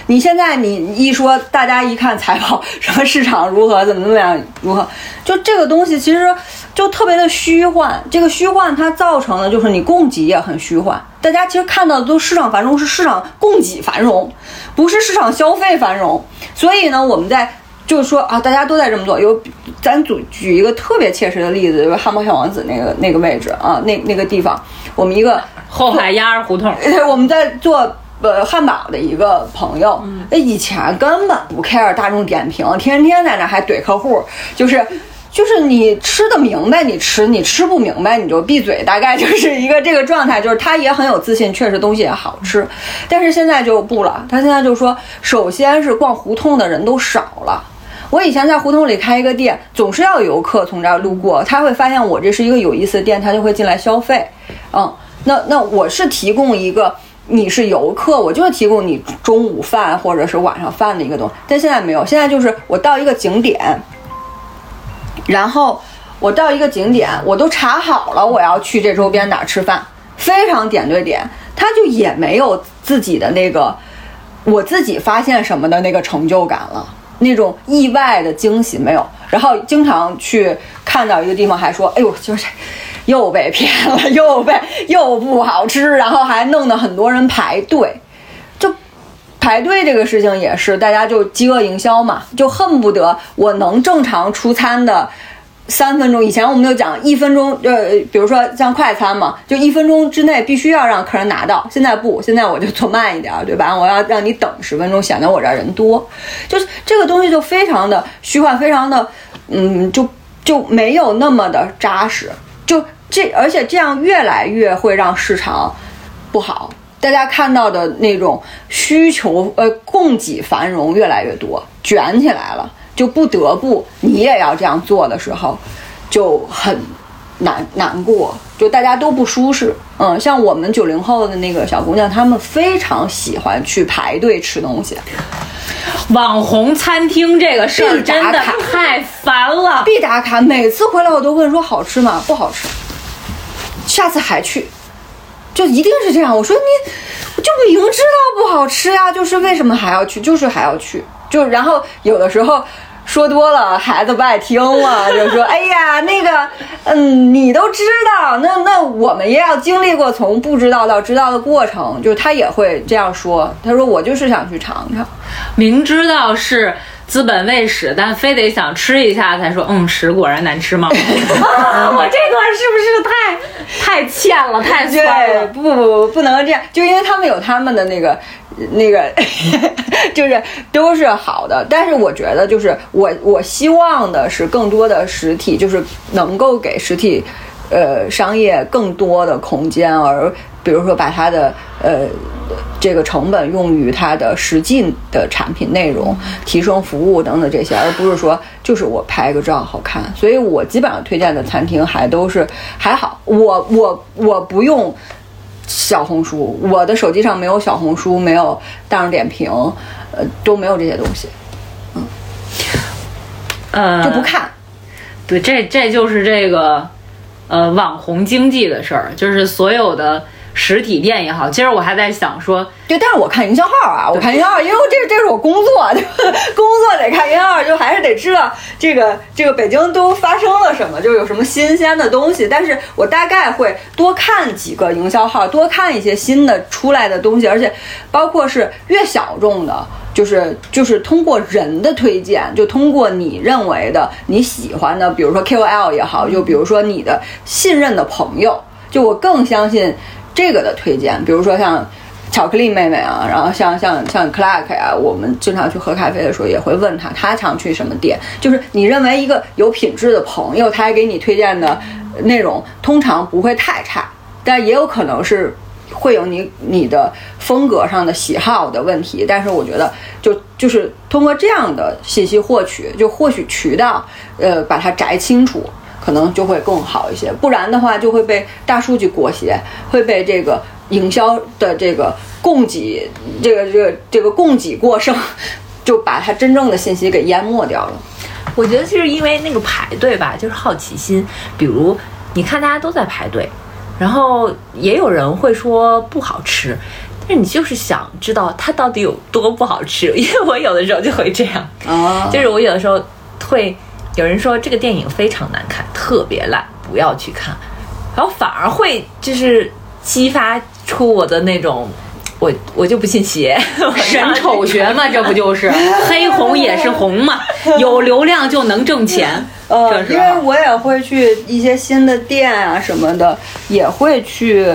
你现在你一说，大家一看财报，什么市场如何，怎么怎么样，如何？就这个东西其实就特别的虚幻。这个虚幻它造成的就是你供给也很虚幻。大家其实看到的都市场繁荣是市场供给繁荣，不是市场消费繁荣。所以呢，我们在就是说啊，大家都在这么做。有咱举举一个特别切实的例子，就是汉堡小王子那个那个位置啊，那那个地方，我们一个。后海鸭儿胡同，我们在做呃汉堡的一个朋友，那以前根本不 care 大众点评，天天在那还怼客户，就是就是你吃的明白你吃，你吃不明白你就闭嘴，大概就是一个这个状态，就是他也很有自信，确实东西也好吃，但是现在就不了，他现在就说，首先是逛胡同的人都少了，我以前在胡同里开一个店，总是要游客从这儿路过，他会发现我这是一个有意思的店，他就会进来消费，嗯。那那我是提供一个，你是游客，我就是提供你中午饭或者是晚上饭的一个东西。但现在没有，现在就是我到一个景点，然后我到一个景点，我都查好了我要去这周边哪儿吃饭，非常点对点，他就也没有自己的那个我自己发现什么的那个成就感了，那种意外的惊喜没有。然后经常去看到一个地方，还说，哎呦，就是。又被骗了，又被又不好吃，然后还弄得很多人排队，就排队这个事情也是，大家就饥饿营销嘛，就恨不得我能正常出餐的三分钟。以前我们就讲一分钟，呃，比如说像快餐嘛，就一分钟之内必须要让客人拿到。现在不，现在我就做慢一点，对吧？我要让你等十分钟，显得我这儿人多，就是这个东西就非常的虚幻，非常的，嗯，就就没有那么的扎实。就这，而且这样越来越会让市场不好。大家看到的那种需求，呃，供给繁荣越来越多，卷起来了，就不得不你也要这样做的时候，就很难难过，就大家都不舒适。嗯，像我们九零后的那个小姑娘，她们非常喜欢去排队吃东西。网红餐厅这个事儿真的太烦了，必打卡。每次回来我都问说好吃吗？不好吃，下次还去，就一定是这样。我说你，就明知道不好吃呀，就是为什么还要去？就是还要去，就然后有的时候。说多了，孩子不爱听了，就说：“哎呀，那个，嗯，你都知道，那那我们也要经历过从不知道到知道的过程，就他也会这样说。他说我就是想去尝尝，明知道是。”资本喂食，但非得想吃一下才说，嗯，屎果然难吃吗？我这段是不是太太欠了，太酸了？不不不，不能这样，就因为他们有他们的那个那个，就是都是好的。但是我觉得，就是我我希望的是更多的实体，就是能够给实体呃商业更多的空间，而比如说把它的呃。这个成本用于它的实际的产品内容、提升服务等等这些，而不是说就是我拍个照好看。所以我基本上推荐的餐厅还都是还好。我我我不用小红书，我的手机上没有小红书，没有大众点评，呃，都没有这些东西。嗯，呃，就不看。对，这这就是这个呃网红经济的事儿，就是所有的。实体店也好，其实我还在想说，对，但是我看营销号啊，我看营销号，因为这这是我工作，就 工作得看营销号，就还是得知道这个这个北京都发生了什么，就有什么新鲜的东西。但是我大概会多看几个营销号，多看一些新的出来的东西，而且包括是越小众的，就是就是通过人的推荐，就通过你认为的你喜欢的，比如说 KOL 也好，就比如说你的信任的朋友，就我更相信这个的推荐。比如说像巧克力妹妹啊，然后像像像 Clark 呀、我们经常去喝咖啡的时候也会问他，他常去什么店。就是你认为一个有品质的朋友，他给你推荐的内容通常不会太差，但也有可能是。会有你你的风格上的喜好的问题，但是我觉得就就是通过这样的信息获取，就获取渠道，呃，把它摘清楚，可能就会更好一些。不然的话，就会被大数据裹挟，会被这个营销的这个供给，这个这个这个供给过剩，就把它真正的信息给淹没掉了。我觉得就是因为那个排队吧，就是好奇心。比如你看大家都在排队。然后也有人会说不好吃，但是你就是想知道它到底有多不好吃，因为我有的时候就会这样，啊，就是我有的时候会有人说这个电影非常难看，特别烂，不要去看，然后反而会就是激发出我的那种，我我就不信邪，神丑学嘛，这不就是？黑红也是红嘛，有流量就能挣钱。呃，因为我也会去一些新的店啊什么的，也会去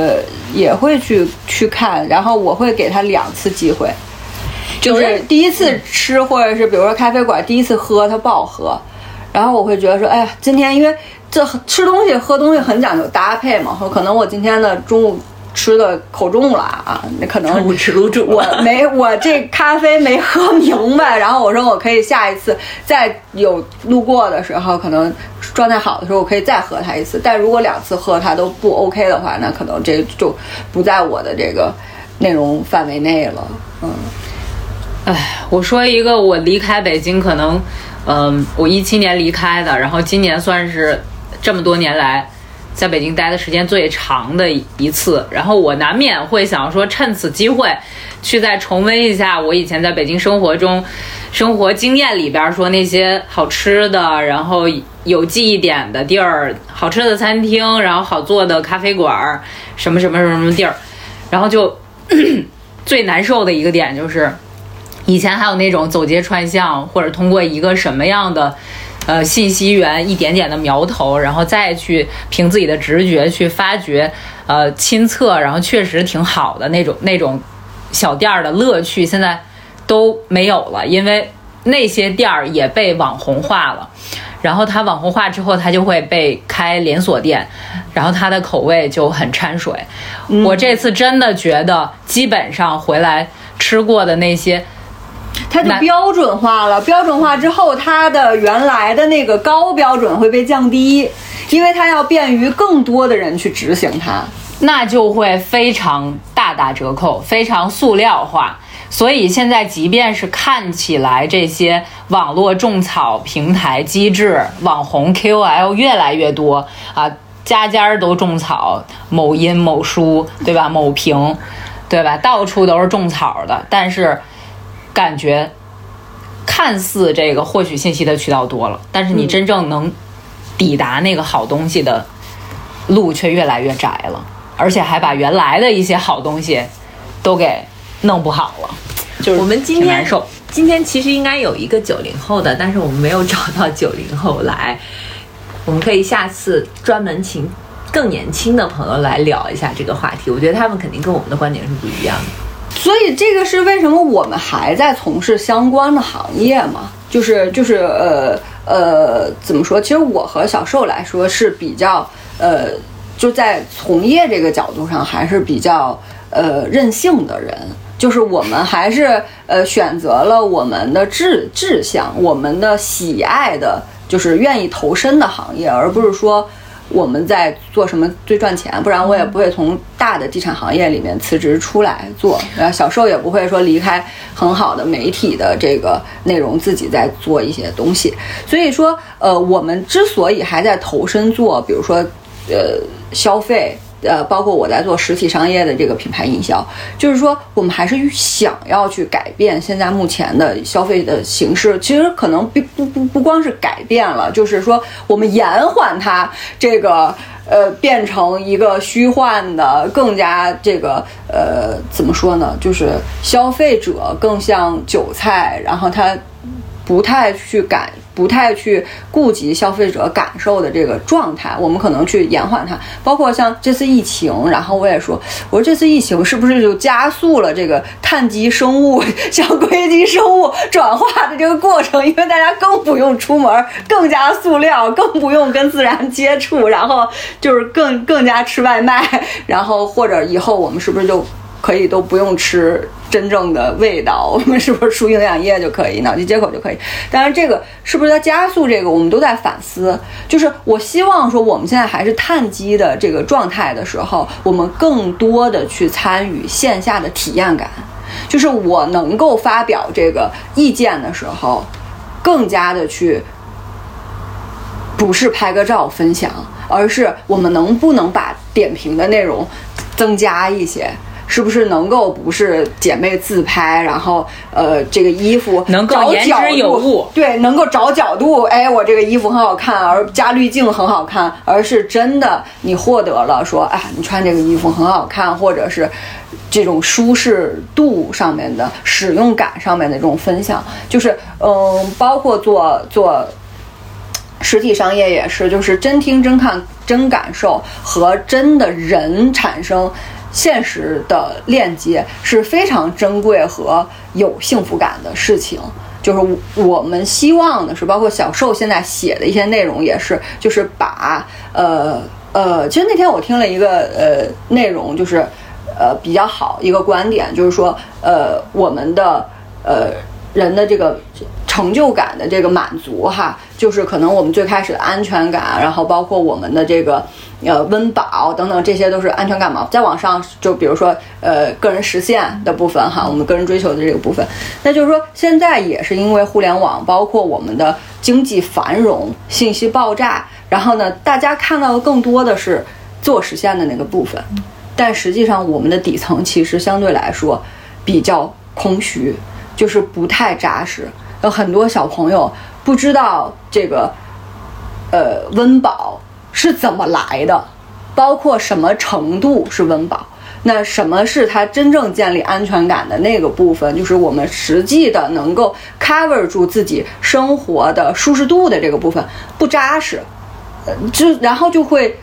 也会去去看，然后我会给他两次机会，就是第一次吃或者是比如说咖啡馆第一次喝它不好喝，然后我会觉得说，哎呀，今天因为这吃东西喝东西很讲究搭配嘛，可能我今天的中午。吃的口重了啊，那可能中午吃卤煮我没我这咖啡没喝明白，然后我说我可以下一次再有路过的时候，可能状态好的时候，我可以再喝它一次。但如果两次喝它都不 OK 的话，那可能这就不在我的这个内容范围内了。嗯，哎，我说一个，我离开北京可能，嗯，我一七年离开的，然后今年算是这么多年来在北京待的时间最长的一次，然后我难免会想要说，趁此机会去再重温一下我以前在北京生活中生活经验里边说那些好吃的，然后有记忆点的地儿，好吃的餐厅，然后好做的咖啡馆儿，什么什么什么什么地儿，然后就 最难受的一个点就是。以前还有那种走街串巷，或者通过一个什么样的呃信息源一点点的苗头，然后再去凭自己的直觉去发掘呃亲测，然后确实挺好的那种那种小店儿的乐趣，现在都没有了，因为那些店儿也被网红化了。然后它网红化之后，它就会被开连锁店，然后它的口味就很掺水。我这次真的觉得，基本上回来吃过的那些。它就标准化了，标准化之后，它的原来的那个高标准会被降低，因为它要便于更多的人去执行它。那就会非常大打折扣，非常塑料化。所以现在，即便是看起来这些网络种草平台机制、网红 KOL 越来越多啊，家家都种草，某音、某书，对吧？某评，对吧？到处都是种草的，但是感觉看似这个获取信息的渠道多了，但是你真正能抵达那个好东西的路却越来越窄了。而且还把原来的一些好东西都给弄不好了，就是我们今天难受。今天其实应该有一个九零后的，但是我们没有找到九零后来。我们可以下次专门请更年轻的朋友来聊一下这个话题。我觉得他们肯定跟我们的观点是不一样的。所以这个是为什么我们还在从事相关的行业嘛？就是就是呃呃，怎么说？其实我和小寿来说是比较呃，就在从业这个角度上还是比较呃任性的人。就是我们还是呃选择了我们的志志向，我们的喜爱的，就是愿意投身的行业，而不是说我们在做什么最赚钱，不然我也不会从大的地产行业里面辞职出来做。然后小寿也不会说离开很好的媒体的这个内容，自己在做一些东西。所以说，呃，我们之所以还在投身做，比如说，呃，消费。呃，包括我在做实体商业的这个品牌营销，就是说我们还是想要去改变现在目前的消费的形式。其实可能不不不不光是改变了，就是说我们延缓它这个呃变成一个虚幻的，更加这个呃怎么说呢？就是消费者更像韭菜，然后他不太去感。不太去顾及消费者感受的这个状态，我们可能去延缓它。包括像这次疫情，然后我也说，我说这次疫情是不是就加速了这个碳基生物向硅基生物转化的这个过程？因为大家更不用出门，更加塑料，更不用跟自然接触，然后就是更更加吃外卖，然后或者以后我们是不是就？可以都不用吃真正的味道，我们是不是输营养液就可以，脑机接口就可以？当然，这个是不是在加速这个，我们都在反思。就是我希望说，我们现在还是碳基的这个状态的时候，我们更多的去参与线下的体验感。就是我能够发表这个意见的时候，更加的去，不是拍个照分享，而是我们能不能把点评的内容增加一些。是不是能够不是姐妹自拍，然后呃这个衣服能够言之有物，对，能够找角度，哎，我这个衣服很好看，而加滤镜很好看，而是真的你获得了说，哎，你穿这个衣服很好看，或者是这种舒适度上面的使用感上面的这种分享，就是嗯，包括做做实体商业也是，就是真听真看真感受和真的人产生。现实的链接是非常珍贵和有幸福感的事情，就是我们希望的是，包括小受现在写的一些内容也是，就是把呃呃，其实那天我听了一个呃内容，就是呃比较好一个观点，就是说呃我们的呃人的这个成就感的这个满足哈，就是可能我们最开始的安全感，然后包括我们的这个。呃，温饱等等，这些都是安全感嘛。再往上，就比如说，呃，个人实现的部分哈，我们个人追求的这个部分，那就是说，现在也是因为互联网，包括我们的经济繁荣、信息爆炸，然后呢，大家看到的更多的是自我实现的那个部分，但实际上，我们的底层其实相对来说比较空虚，就是不太扎实。有很多小朋友不知道这个，呃，温饱。是怎么来的？包括什么程度是温饱？那什么是他真正建立安全感的那个部分？就是我们实际的能够 cover 住自己生活的舒适度的这个部分不扎实，呃，就然后就会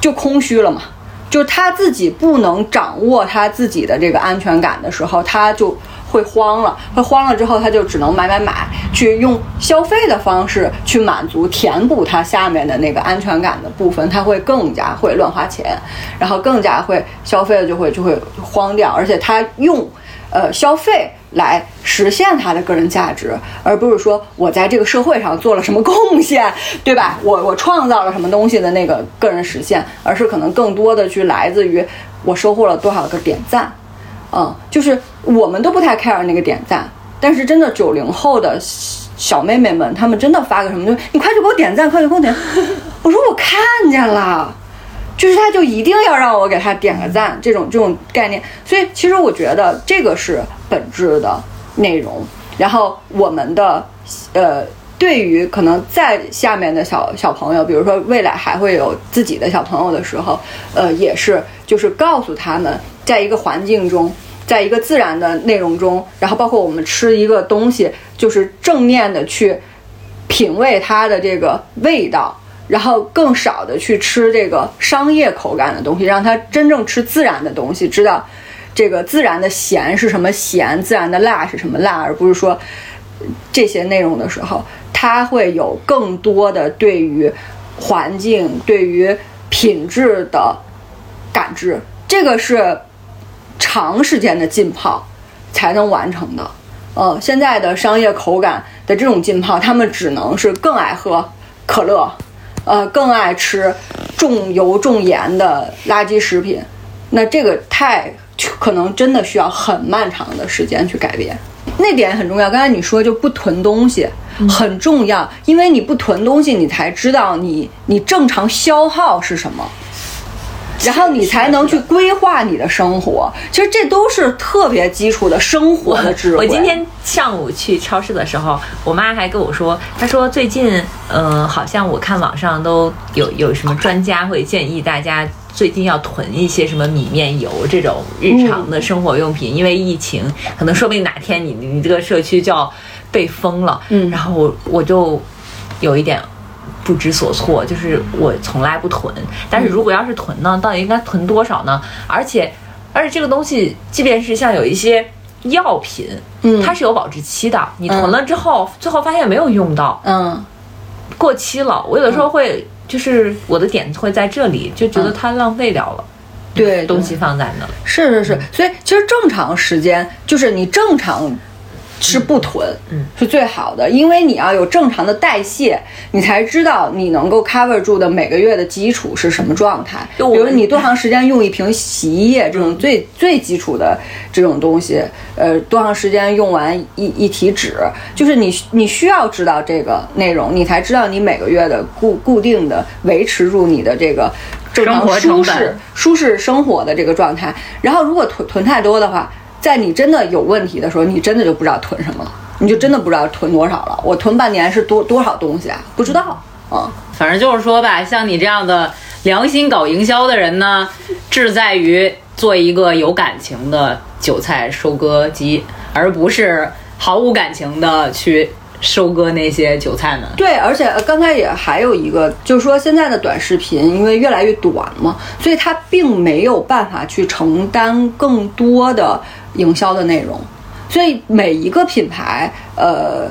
就空虚了嘛。就他自己不能掌握他自己的这个安全感的时候，他就。会慌了，会慌了之后，他就只能买买买，去用消费的方式去满足、填补他下面的那个安全感的部分，他会更加会乱花钱，然后更加会消费的就会就会慌掉，而且他用呃消费来实现他的个人价值，而不是说我在这个社会上做了什么贡献，对吧？我 我创造了什么东西的那个个人实现，而是可能更多的去来自于我收获了多少个点赞。嗯，就是我们都不太 care 那个点赞，但是真的九零后的小妹妹们，她们真的发个什么就你快去给我点赞，快去给我点。我说我看见了，就是他就一定要让我给他点个赞，这种这种概念。所以其实我觉得这个是本质的内容。然后我们的呃，对于可能在下面的小小朋友，比如说未来还会有自己的小朋友的时候，呃，也是就是告诉他们。在一个环境中，在一个自然的内容中，然后包括我们吃一个东西，就是正面的去品味它的这个味道，然后更少的去吃这个商业口感的东西，让他真正吃自然的东西，知道这个自然的咸是什么咸，自然的辣是什么辣，而不是说这些内容的时候，他会有更多的对于环境、对于品质的感知，这个是。长时间的浸泡才能完成的，呃，现在的商业口感的这种浸泡，他们只能是更爱喝可乐，呃，更爱吃重油重盐的垃圾食品。那这个太可能真的需要很漫长的时间去改变，那点很重要。刚才你说就不囤东西很重要，因为你不囤东西，你才知道你你正常消耗是什么。然后你才能去规划你的生活。其实这都是特别基础的生活的智慧。我今天上午去超市的时候，我妈还跟我说，她说最近，嗯、好像我看网上都有有什么专家会建议大家。最近要囤一些什么米面油这种日常的生活用品，因为疫情，可能说不定哪天你你这个社区就要被封了。嗯然后我我就有一点不知所措，就是我从来不囤，但是如果要是囤呢，到底应该囤多少呢？而且而且这个东西，即便是像有一些药品，嗯。它是有保质期的，你囤了之后，最后发现没有用到，嗯，过期了。我有的时候会，就是我的点会在这里，就觉得它浪费掉了，对，东西放在那。是是是，所以其实正常时间就是你正常是不囤，嗯是最好的，因为你要有正常的代谢，你才知道你能够 cover 住的每个月的基础是什么状态。比如你多长时间用一瓶洗衣液这种最最基础的这种东西，呃，多长时间用完一一体纸，就是你你需要知道这个内容，你才知道你每个月的固固定的维持住你的这个。正常舒适舒适生活的这个状态。然后如果囤囤太多的话，在你真的有问题的时候，你真的就不知道囤什么了，你就真的不知道囤多少了。我囤半年是多多少东西啊？不知道啊。反正就是说吧，像你这样的良心搞营销的人呢，志在于做一个有感情的韭菜收割机，而不是毫无感情的去收割那些韭菜们。对，而且呃刚才也还有一个，就是说现在的短视频因为越来越短嘛，所以它并没有办法去承担更多的营销的内容，所以每一个品牌，呃，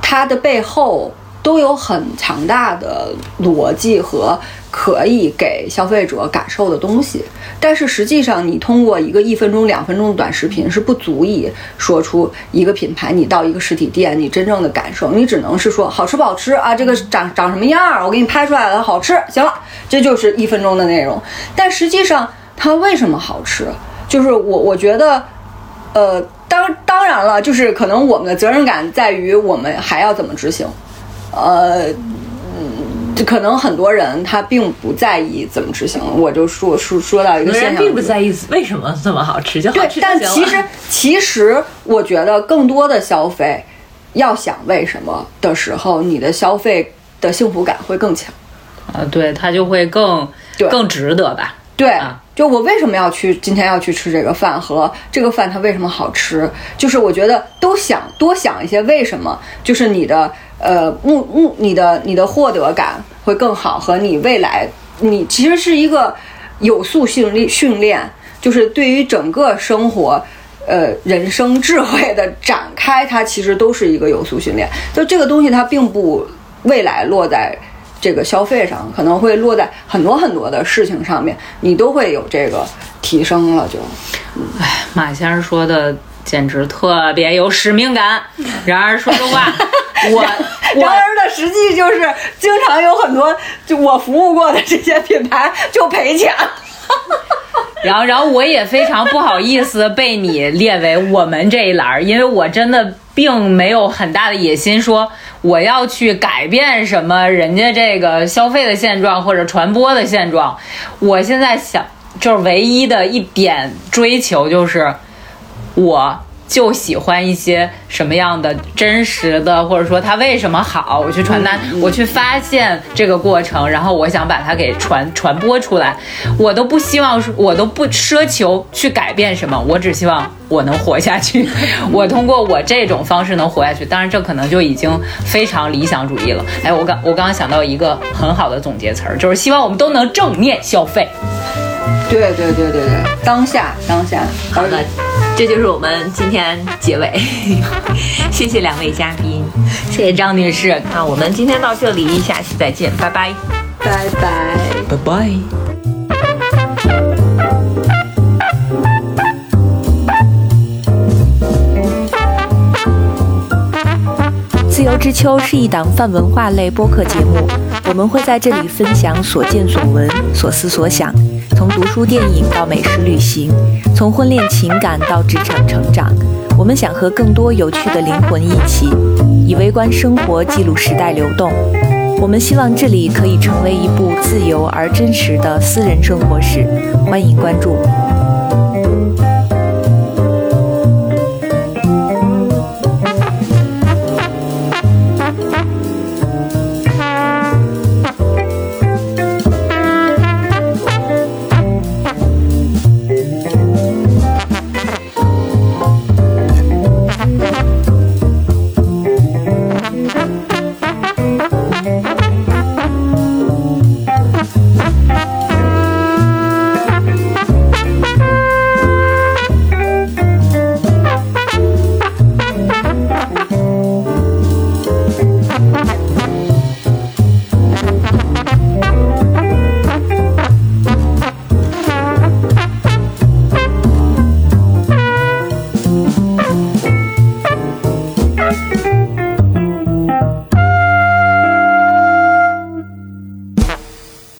它的背后都有很强大的逻辑和可以给消费者感受的东西。但是实际上，你通过一个一分钟、两分钟的短视频是不足以说出一个品牌，你到一个实体店你真正的感受，你只能是说好吃不好吃啊，这个长长什么样儿，我给你拍出来了，好吃，行了，这就是一分钟的内容。但实际上，它为什么好吃？就是我我觉得，呃，当当然了，就是可能我们的责任感在于我们还要怎么执行，呃。就可能很多人他并不在意怎么执行，我就说说说到一个现象，并不在意为什么这么好吃，就好对但其实其实我觉得更多的消费，要想为什么的时候，你的消费的幸福感会更强。啊，对，它就会更对更值得吧。对啊，就我为什么要去今天要去吃这个饭和这个饭它为什么好吃，就是我觉得都想多想一些为什么，就是你的呃目目你的你的获得感会更好，和你未来你其实是一个有素训练训练，就是对于整个生活。呃，人生智慧的展开，它其实都是一个有素训练。就这个东西，它并不未来落在这个消费上，可能会落在很多很多的事情上面，你都会有这个提升了就。哎马先生说的简直特别有使命感。然而说实话，我我然而的实际就是，经常有很多就我服务过的这些品牌就赔钱。然后，然后我也非常不好意思被你列为我们这一栏，因为我真的并没有很大的野心，说我要去改变什么人家这个消费的现状或者传播的现状。我现在想，就是唯一的一点追求就是，我就喜欢一些什么样的真实的，或者说它为什么好，我去传达，我去发现这个过程，然后我想把它给传传播出来。我都不希望说，我都不奢求去改变什么，我只希望我能活下去。我通过我这种方式能活下去，当然这可能就已经非常理想主义了。哎，我刚我刚刚想到一个很好的总结词儿，就是希望我们都能正面消费。对对对对对，当下当下。好的，这就是我们今天结尾，谢谢两位嘉宾，谢谢张女士。那我们今天到这里，下期再见，拜拜，拜拜。拜拜。自由之秋是一档泛文化类播客节目，我们会在这里分享所见所闻、所思所想，从读书、电影到美食、旅行，从婚恋情感到职场成长。我们想和更多有趣的灵魂一起，以微观生活记录时代流动。我们希望这里可以成为一部自由而真实的私人生活史，欢迎关注。